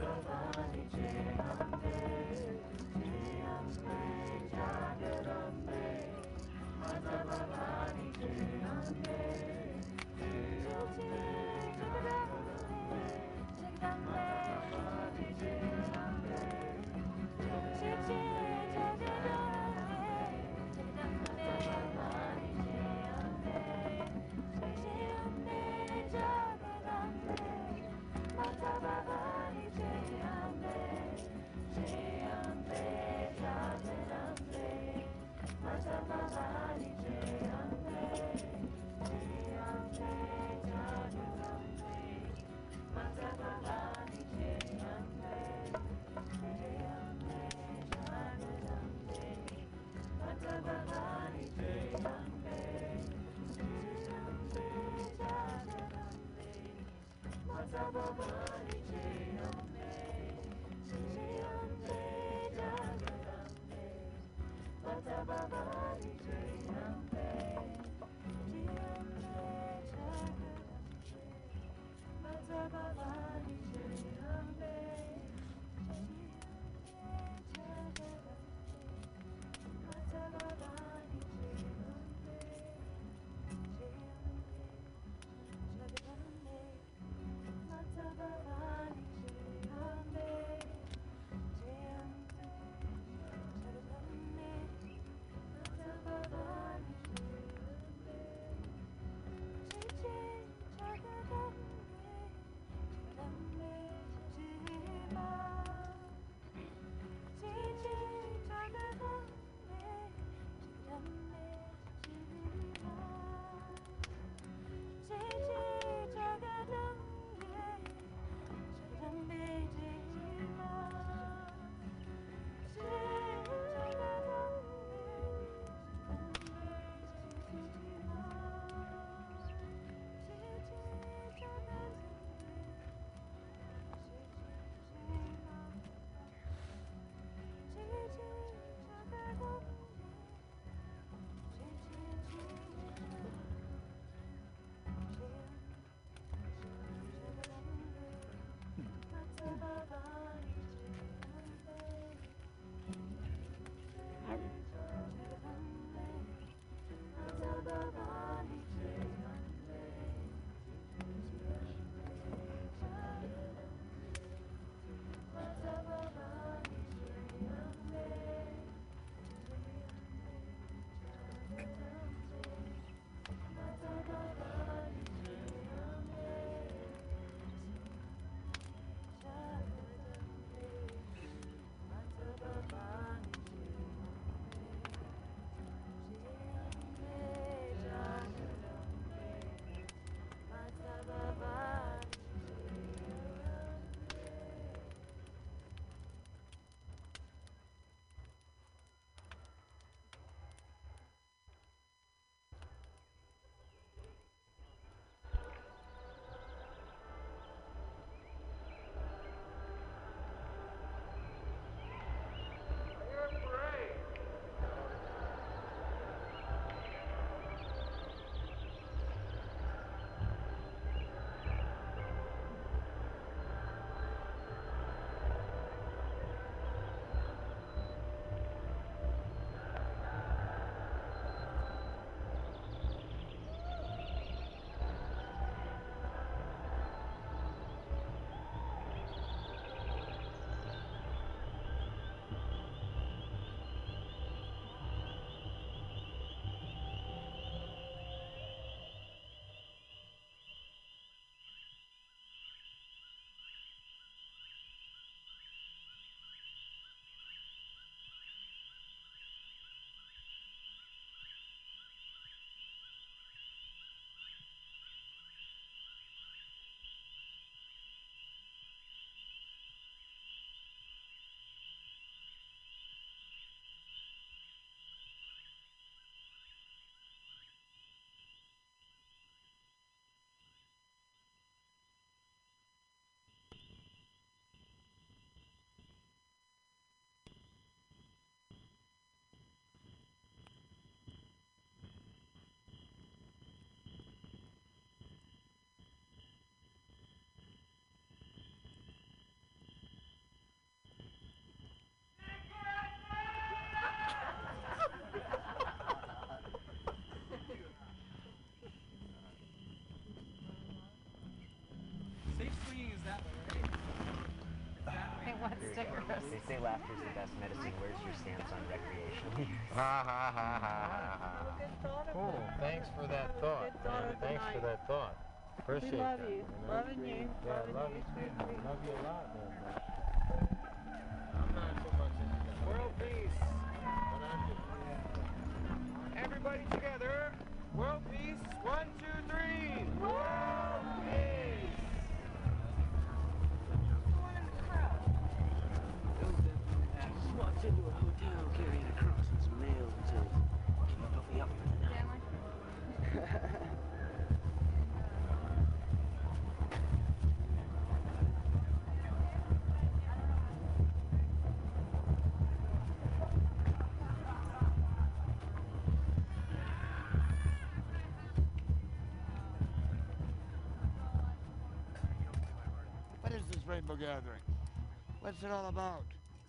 Speaker 25: Thank you.
Speaker 26: They say laughter's the best medicine. Where's your stance on recreational use?
Speaker 27: Ha ha ha ha ha ha. Cool. Thanks for that thought. man. Thanks for that thought. Appreciate we
Speaker 12: love
Speaker 27: that.
Speaker 12: you. Loving you.
Speaker 27: Yeah,
Speaker 12: Loving
Speaker 27: love
Speaker 12: you.
Speaker 27: you too. Love you a lot,
Speaker 17: rainbow gathering? What's it all about?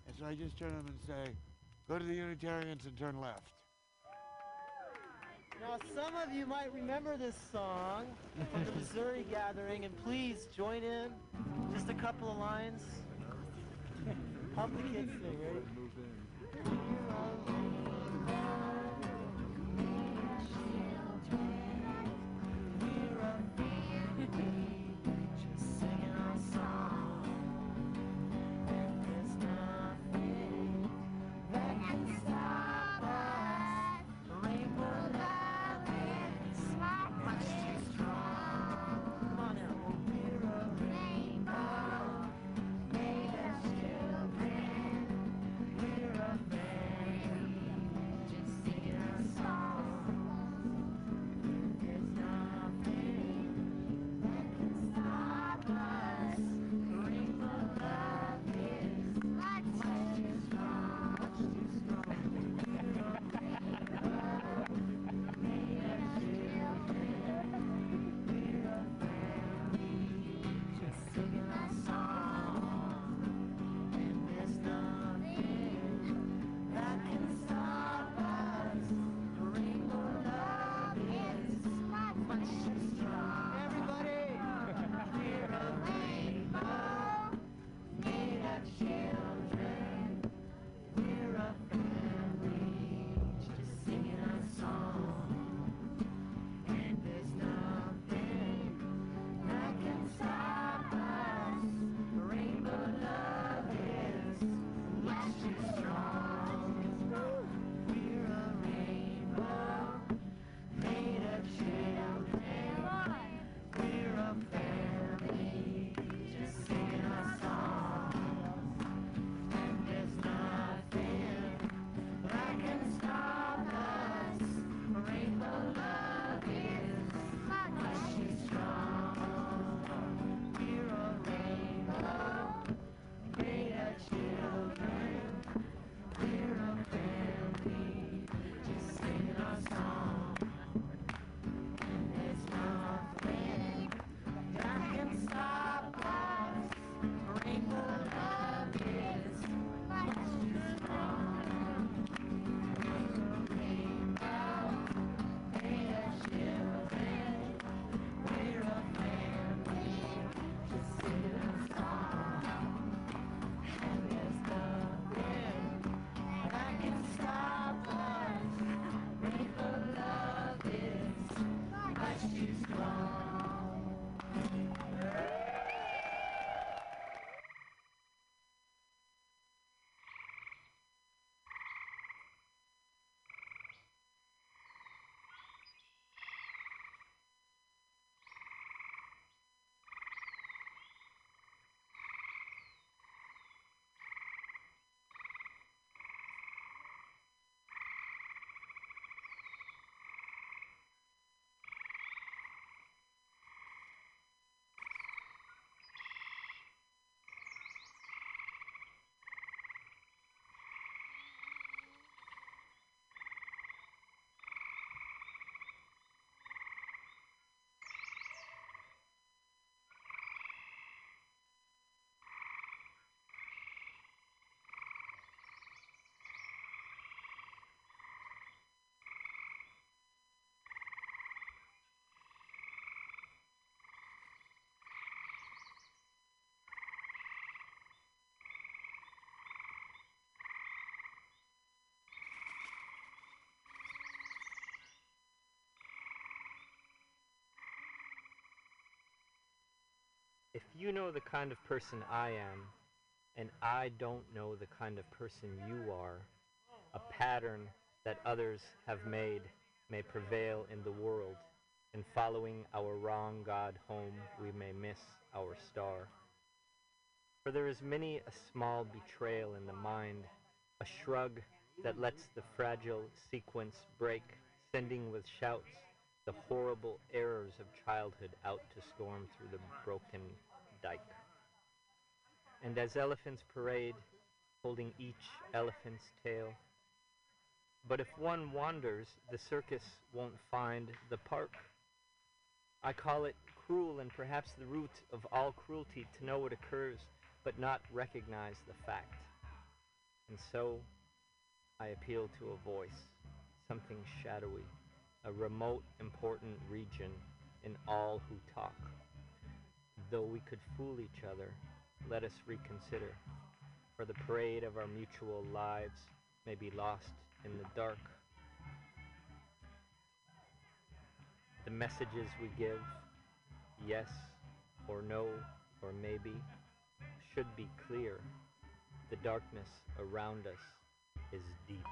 Speaker 17: And so I just turn to them and say, go to the Unitarians and turn left.
Speaker 28: Now, some of you might remember this song from the Missouri Gathering, and please join in. Just a couple of lines. Help the kids sing, ready?
Speaker 29: If you know the kind of person I am, and I don't know the kind of person you are, a pattern that others have made may prevail in the world. In following our wrong God home, we may miss our star. For there is many a small betrayal in the mind, a shrug that lets the fragile sequence break, sending with shouts the horrible errors of childhood out to storm through the broken And as elephants parade, holding each elephant's tail, but if one wanders, the circus won't find the park. I call it cruel and perhaps the root of all cruelty to know what occurs but not recognize the fact. And so I appeal to a voice, something shadowy, a remote, important region in all who talk. Though we could fool each other, let us reconsider, for the parade of our mutual lives may be lost in the dark. The messages we give, yes or no or maybe, should be clear. The darkness around us is deep.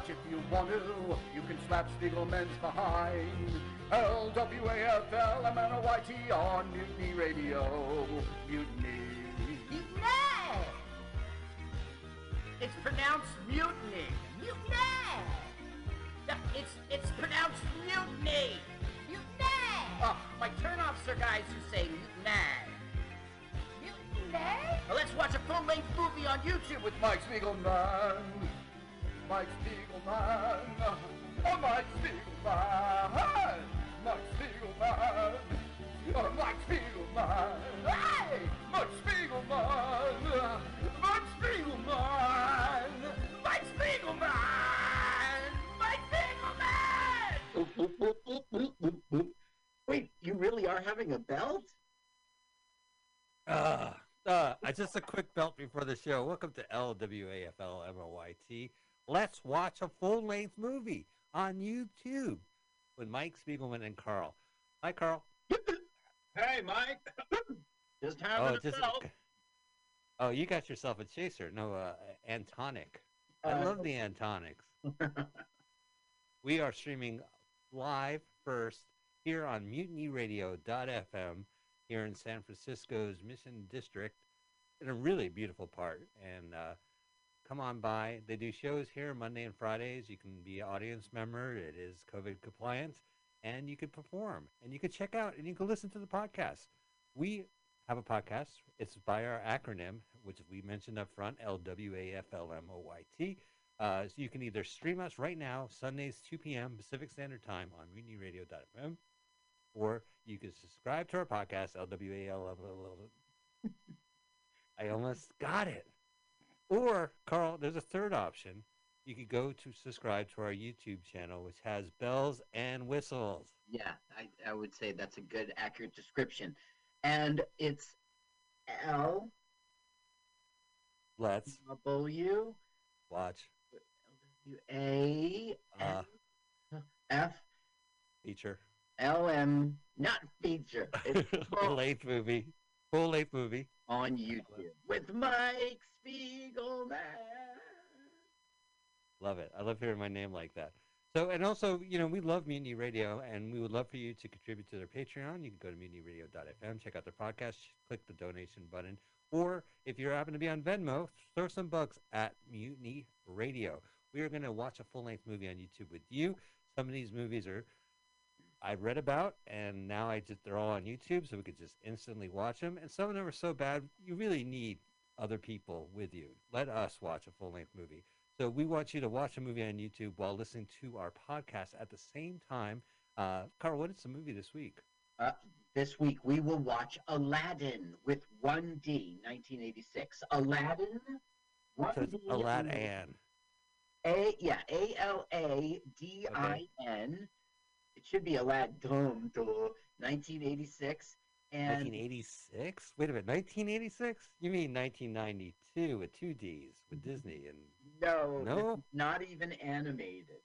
Speaker 11: If you want to. You can slap Spiegelman's behind. L-W-A-F-L-M-N-O-Y-T on Mutiny Radio. Mutiny!
Speaker 30: Having a belt?
Speaker 31: Uh, uh, uh, just a quick belt before the show. Welcome to LWAFLMOYT. Let's watch a full length movie on YouTube with Mike Spiegelman and Carl. Hi, Carl.
Speaker 30: Hey, Mike. Just
Speaker 31: Oh,
Speaker 30: having a
Speaker 31: just-
Speaker 30: belt.
Speaker 31: Oh, you got yourself a chaser. No, uh, Antonic. I
Speaker 30: Uh,
Speaker 31: love the Antonics. we are streaming live first here on mutinyradio.fm here in San Francisco's Mission District in a really beautiful part. And uh, come on by. They do shows here Monday and Fridays. You can be an audience member. It is COVID compliant. And you can perform. And you can check out and you can listen to the podcast. We have a podcast. It's by our acronym, which we mentioned up front, L-W-A-F-L-M-O-Y-T. Uh, so you can either stream us right now, Sundays, 2 p.m. Pacific Standard Time on mutinyradio.fm, or you can subscribe to our podcast, LWAL. I almost got it. Or, Carl, there's a third option. You could go to subscribe to our YouTube channel, which has bells and whistles.
Speaker 30: Yeah, I, I would say that's a good, accurate description. And it's L
Speaker 31: Let's
Speaker 30: W
Speaker 31: watch
Speaker 30: A
Speaker 31: uh,
Speaker 30: F
Speaker 31: feature.
Speaker 30: L M, not feature. It's
Speaker 31: full length movie. Full length movie.
Speaker 30: on YouTube with Mike Spiegelman.
Speaker 31: Love it. I love hearing my name like that. So, and also, you know, we love Mutiny Radio, and we would love for you to contribute to their Patreon. You can go to mutinyradio.fm, check out their podcast, click the donation button, or if you happen to be on Venmo, throw some bucks at Mutiny Radio. We are going to watch a full length movie on YouTube with you. Some of these movies are I read about, and now I just they're all on YouTube, so we could just instantly watch them. And some of them are so bad, you really need other people with you. Let us watch a full length movie. So we want you to watch a movie on YouTube while listening to our podcast at the same time. Uh, Carl, what is the movie this week?
Speaker 30: Uh, this week we will watch Aladdin with 1D 1986. Aladdin.
Speaker 31: So it's
Speaker 30: 1D,
Speaker 31: Aladdin.
Speaker 30: A yeah A L A D I N. It should be Aladdin. duh, 1986. And
Speaker 31: 1986? Wait a minute, 1986? You mean 1992 with two D's with Disney and
Speaker 30: no,
Speaker 31: No?
Speaker 30: not even animated.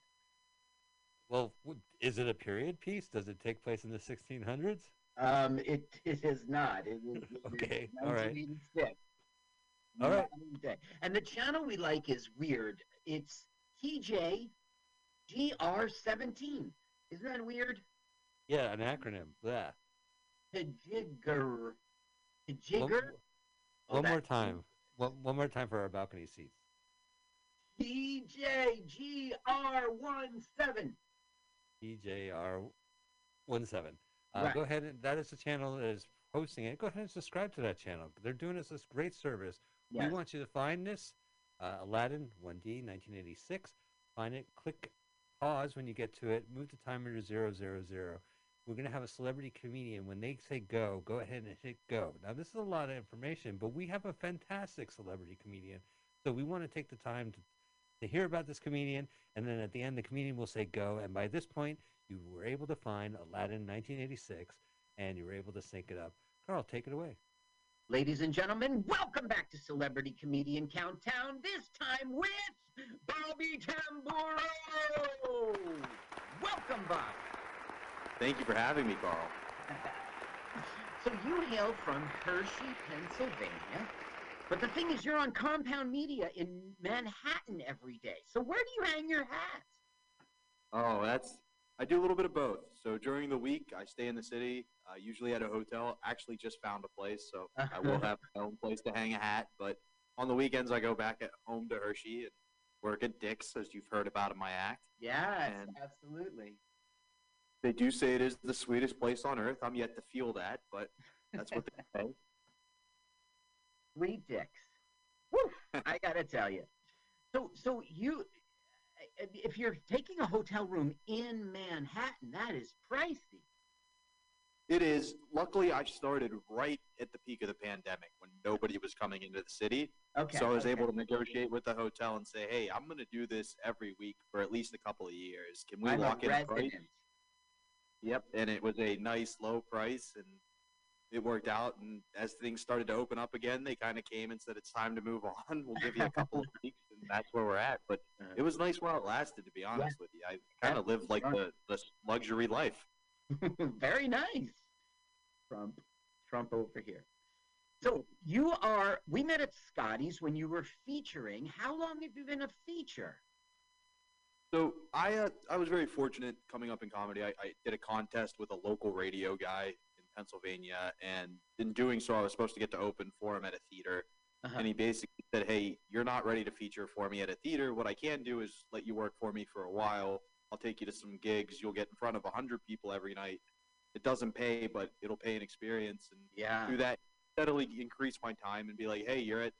Speaker 31: well, is it a period piece? Does it take place in the 1600s?
Speaker 30: Um, it it is not. It is, it
Speaker 31: Okay, all right.
Speaker 30: 1986.
Speaker 31: All right.
Speaker 30: And the channel we like is weird. It's TJ GR17. Isn't that weird?
Speaker 31: Yeah, an acronym. Yeah.
Speaker 30: Tajigger.
Speaker 31: One?
Speaker 30: Oh,
Speaker 31: one more time. One, one more time for our balcony seats.
Speaker 30: TJGR17.
Speaker 31: EJR17. Uh,
Speaker 30: Right.
Speaker 31: Go ahead and that is the channel that is hosting it. Go ahead and subscribe to that channel. They're doing us this great service.
Speaker 30: Yes.
Speaker 31: We want you to find this uh, Aladdin 1D 1986. Find it. Click pause when you get to it. Move the timer to zero zero zero. We're gonna have a celebrity comedian. When they say go, go ahead and hit go. Now this is a lot of information, but we have a fantastic celebrity comedian. So we want to take the time to to hear about this comedian, and then at the end, the comedian will say go. And by this point, you were able to find Aladdin 1986, and you were able to sync it up. Carl, take it away.
Speaker 30: Ladies and gentlemen, welcome back to Celebrity Comedian Countdown, this time with Bobby Tamburo! Welcome, Bob.
Speaker 32: Thank you for having me, Carl.
Speaker 30: So you hail from Hershey, Pennsylvania, But the thing is, you're on Compound Media in Manhattan every day. So where do you hang your hats?
Speaker 32: Oh, that's. I do a little bit of both. So during the week, I stay in the city, uh, usually at a hotel. Actually, just found a place, so I will have my own place to hang a hat. But on the weekends, I go back at home to Hershey and work at Dick's, as you've heard about in my act.
Speaker 30: Yes,
Speaker 32: And
Speaker 30: absolutely.
Speaker 32: they do say it is the sweetest place on earth. I'm yet to feel that, but that's what they say.
Speaker 30: Three dicks. Woo! I gotta tell you. So, so you, if you're taking a hotel room in Manhattan, that is pricey.
Speaker 32: It is. Luckily, I started right at the peak of the pandemic when nobody was coming into the city.
Speaker 30: Okay,
Speaker 32: So I was
Speaker 30: okay.
Speaker 32: able to negotiate with the hotel and say, "Hey, I'm going to do this every week for at least a couple of years. Can we
Speaker 30: I'm
Speaker 32: lock in a price?" Yep, and it was a nice low price, and it worked out. And as things started to open up again, they kind of came and said, "It's time to move on. We'll give you a couple of weeks," and that's where we're at. But it was nice while it lasted. To be honest with you, I kind of lived like the, the luxury life.
Speaker 30: Very nice. Trump, Trump over here. So you are. We met at Scotty's when you were featuring. How long have you been a feature?
Speaker 32: So I uh, I was very fortunate coming up in comedy. I, I did a contest with a local radio guy Pennsylvania, and in doing so, I was supposed to get to open for him at a theater.
Speaker 30: Uh-huh.
Speaker 32: And he basically said, "Hey, you're not ready to feature for me at a theater. What I can do is let you work for me for a while. I'll take you to some gigs. You'll get in front of a hundred people every night. It doesn't pay, but it'll pay an experience. And
Speaker 30: Yeah.
Speaker 32: through that, steadily increase my time and be like, hey, you're at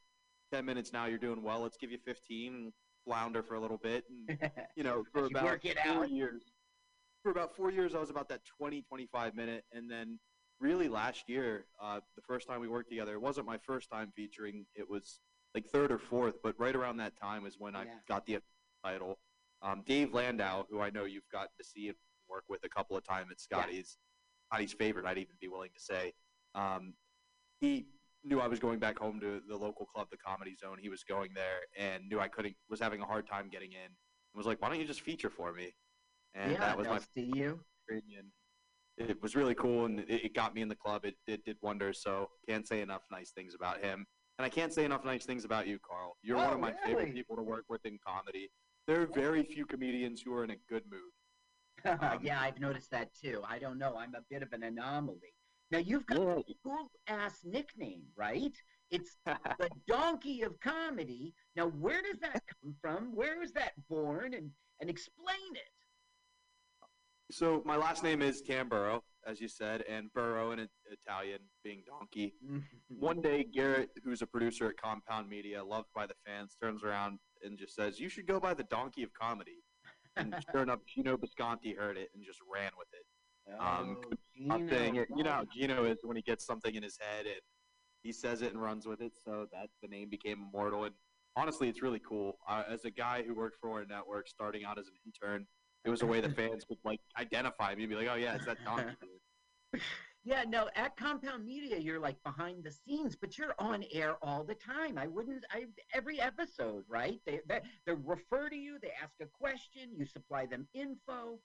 Speaker 32: 10 minutes now. You're doing well. Let's give you 15 flounder for a little bit. And, you know, for
Speaker 30: You
Speaker 32: about four
Speaker 30: out.
Speaker 32: years, for about four years, I was about that 20, 25 minute. And then really last year, uh, the first time we worked together, it wasn't my first time featuring. It was like third or fourth, but right around that time is when I got the title. Um, Dave Landau, who I know you've gotten to see and work with a couple of times at Scotty's, Scotty's favorite, I'd even be willing to say. Um, he knew I was going back home to the local club, the Comedy Zone. He was going there and knew I couldn't, was having a hard time getting in. And was like, "Why don't you just feature for me?" And
Speaker 30: yeah,
Speaker 32: that was my
Speaker 30: see you.
Speaker 32: opinion. It was really cool, and it, it got me in the club. It, it did wonders. So can't say enough nice things about him, and I can't say enough nice things about you, Carl. You're one
Speaker 30: Oh,
Speaker 32: of my favorite people to work with in comedy. There are very few comedians who are in a good mood. Um,
Speaker 30: yeah, I've noticed that too. I don't know. I'm a bit of an anomaly. Now you've got a cool ass nickname, right? It's the donkey of comedy. Now, where does that come from? Where was that born? And and explain it.
Speaker 32: So my last name is Tamburo, as you said, and burro in Italian being donkey. One day, Garrett, who's a producer at Compound Media, loved by the fans, turns around and just says, "You should go by the donkey of comedy." And sure enough, Gino Bisconti heard it and just ran with it. Um,
Speaker 30: Oh,
Speaker 32: I'm
Speaker 30: Gino.
Speaker 32: You know how. Gino is when he gets something in his head and he says it and runs with it. So that the name became immortal. And honestly, it's really cool. Uh, as a guy who worked for a network, starting out as an intern, it was a way that fans could like identify me and be like, "Oh yeah, it's that donkey." dude."
Speaker 30: Yeah, no, at Compound Media, you're like behind the scenes, but you're on air all the time. I wouldn't, I every episode, right? They they, they refer to you, they ask a question, you supply them info.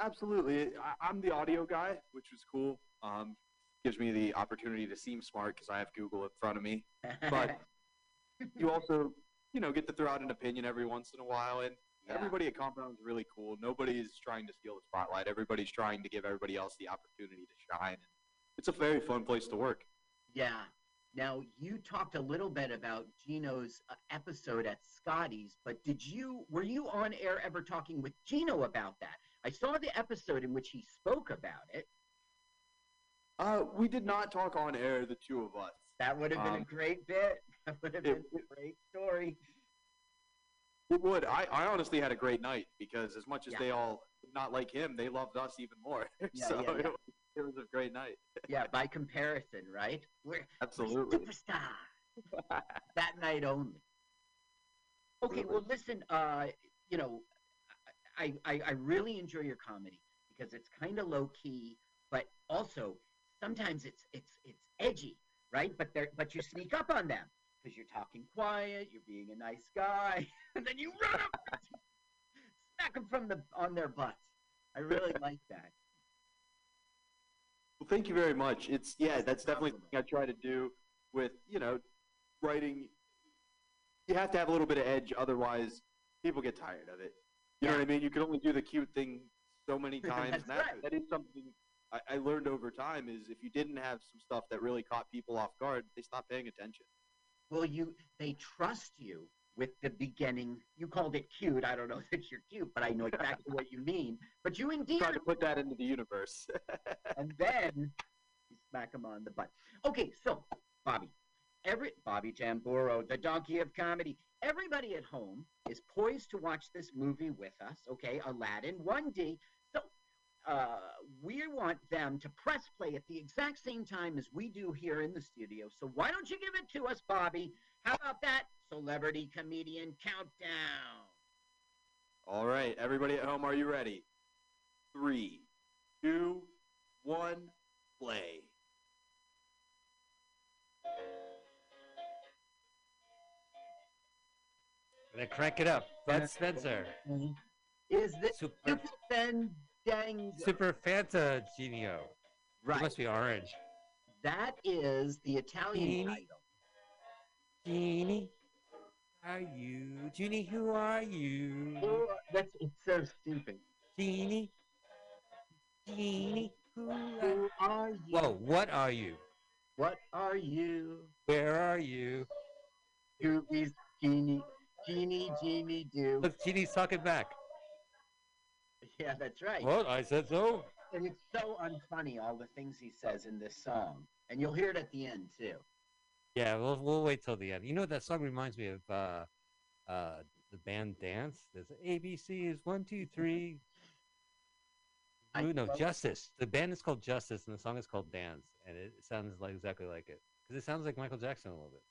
Speaker 32: Absolutely. I, I'm the audio guy, which was cool. Um, gives me the opportunity to seem smart because I have Google in front of me. But you also, you know, get to throw out an opinion every once in a while. And
Speaker 30: Yeah.
Speaker 32: everybody at Compound is really cool. Nobody's trying to steal the spotlight. Everybody's trying to give everybody else the opportunity to shine. It's a very fun place to work.
Speaker 30: Yeah. Now you talked a little bit about Gino's uh, episode at Scotty's, but did you were you on air ever talking with Gino about that? I saw the episode in which he spoke about it.
Speaker 32: Uh, we did not talk on air, the two of us.
Speaker 30: That would have been a
Speaker 32: Um,
Speaker 30: great bit. That would have
Speaker 32: it-
Speaker 30: been a great story.
Speaker 32: It would. I, I honestly had a great night because as much as
Speaker 30: Yeah.
Speaker 32: they all not like him, they loved us even more.
Speaker 30: Yeah,
Speaker 32: so
Speaker 30: yeah.
Speaker 32: It, was, it was a great night.
Speaker 30: Yeah, by comparison, right? We're
Speaker 32: Absolutely.
Speaker 30: superstar that night only. Okay, well, listen. Uh, you know, I, I I really enjoy your comedy because it's kind of low key, but also sometimes it's it's it's edgy, right? But they but you sneak up on them because you're talking quiet, you're being a nice guy, and then you run up, and smack them from the on their butts. I really like that.
Speaker 32: Well, thank you very much. It's yeah, that's definitely something I try to do with you know writing, you have to have a little bit of edge, otherwise people get tired of it. You know what I mean? You can only do the cute thing so many times.
Speaker 30: That's
Speaker 32: and that,
Speaker 30: right.
Speaker 32: that is something I, I learned over time. Is if you didn't have some stuff that really caught people off guard, they stopped paying attention.
Speaker 30: Well, you they trust you with the beginning. You called it cute. I don't know that you're cute, but I know exactly what you mean. But you indeed
Speaker 32: Trying to put that into the universe.
Speaker 30: and then you smack him on the butt. Okay, so Bobby, every Bobby Tamburo, the donkey of comedy. Everybody at home is poised to watch this movie with us. Okay, Aladdin 1D. So uh, we want them to press play at the exact same time as we do here in the studio. So why don't you give it to us, Bobby? How about that celebrity comedian countdown?
Speaker 32: All right, everybody at home, are you ready? Three, two, one, play.
Speaker 31: Gonna crank it up. Bud Spencer.
Speaker 30: Is this
Speaker 31: Super,
Speaker 30: Super Fandango?
Speaker 31: Super Fanta Genio.
Speaker 30: Right.
Speaker 31: It must be orange.
Speaker 30: That is the Italian
Speaker 31: Genie.
Speaker 30: title.
Speaker 31: Genie, are you? Genie, who are you?
Speaker 30: Oh, that's it's so stupid.
Speaker 31: Genie, Genie, who
Speaker 30: Who are you?
Speaker 31: Whoa, what are you?
Speaker 30: What are you?
Speaker 31: Where are you?
Speaker 30: Who is Genie? Genie, Genie, do.
Speaker 31: Look, Genie's talking back.
Speaker 30: Yeah, that's right.
Speaker 31: What? I said so.
Speaker 30: And it's so unfunny, all the things he says in this song. And you'll hear it at the end, too.
Speaker 31: Yeah, we'll we'll wait till the end. You know that song reminds me of? Uh, uh, the band Dance. There's ABC is one two three. Ooh, no, Justice. The band is called Justice, and the song is called Dance, and it sounds like exactly like it because it sounds like Michael Jackson a little bit.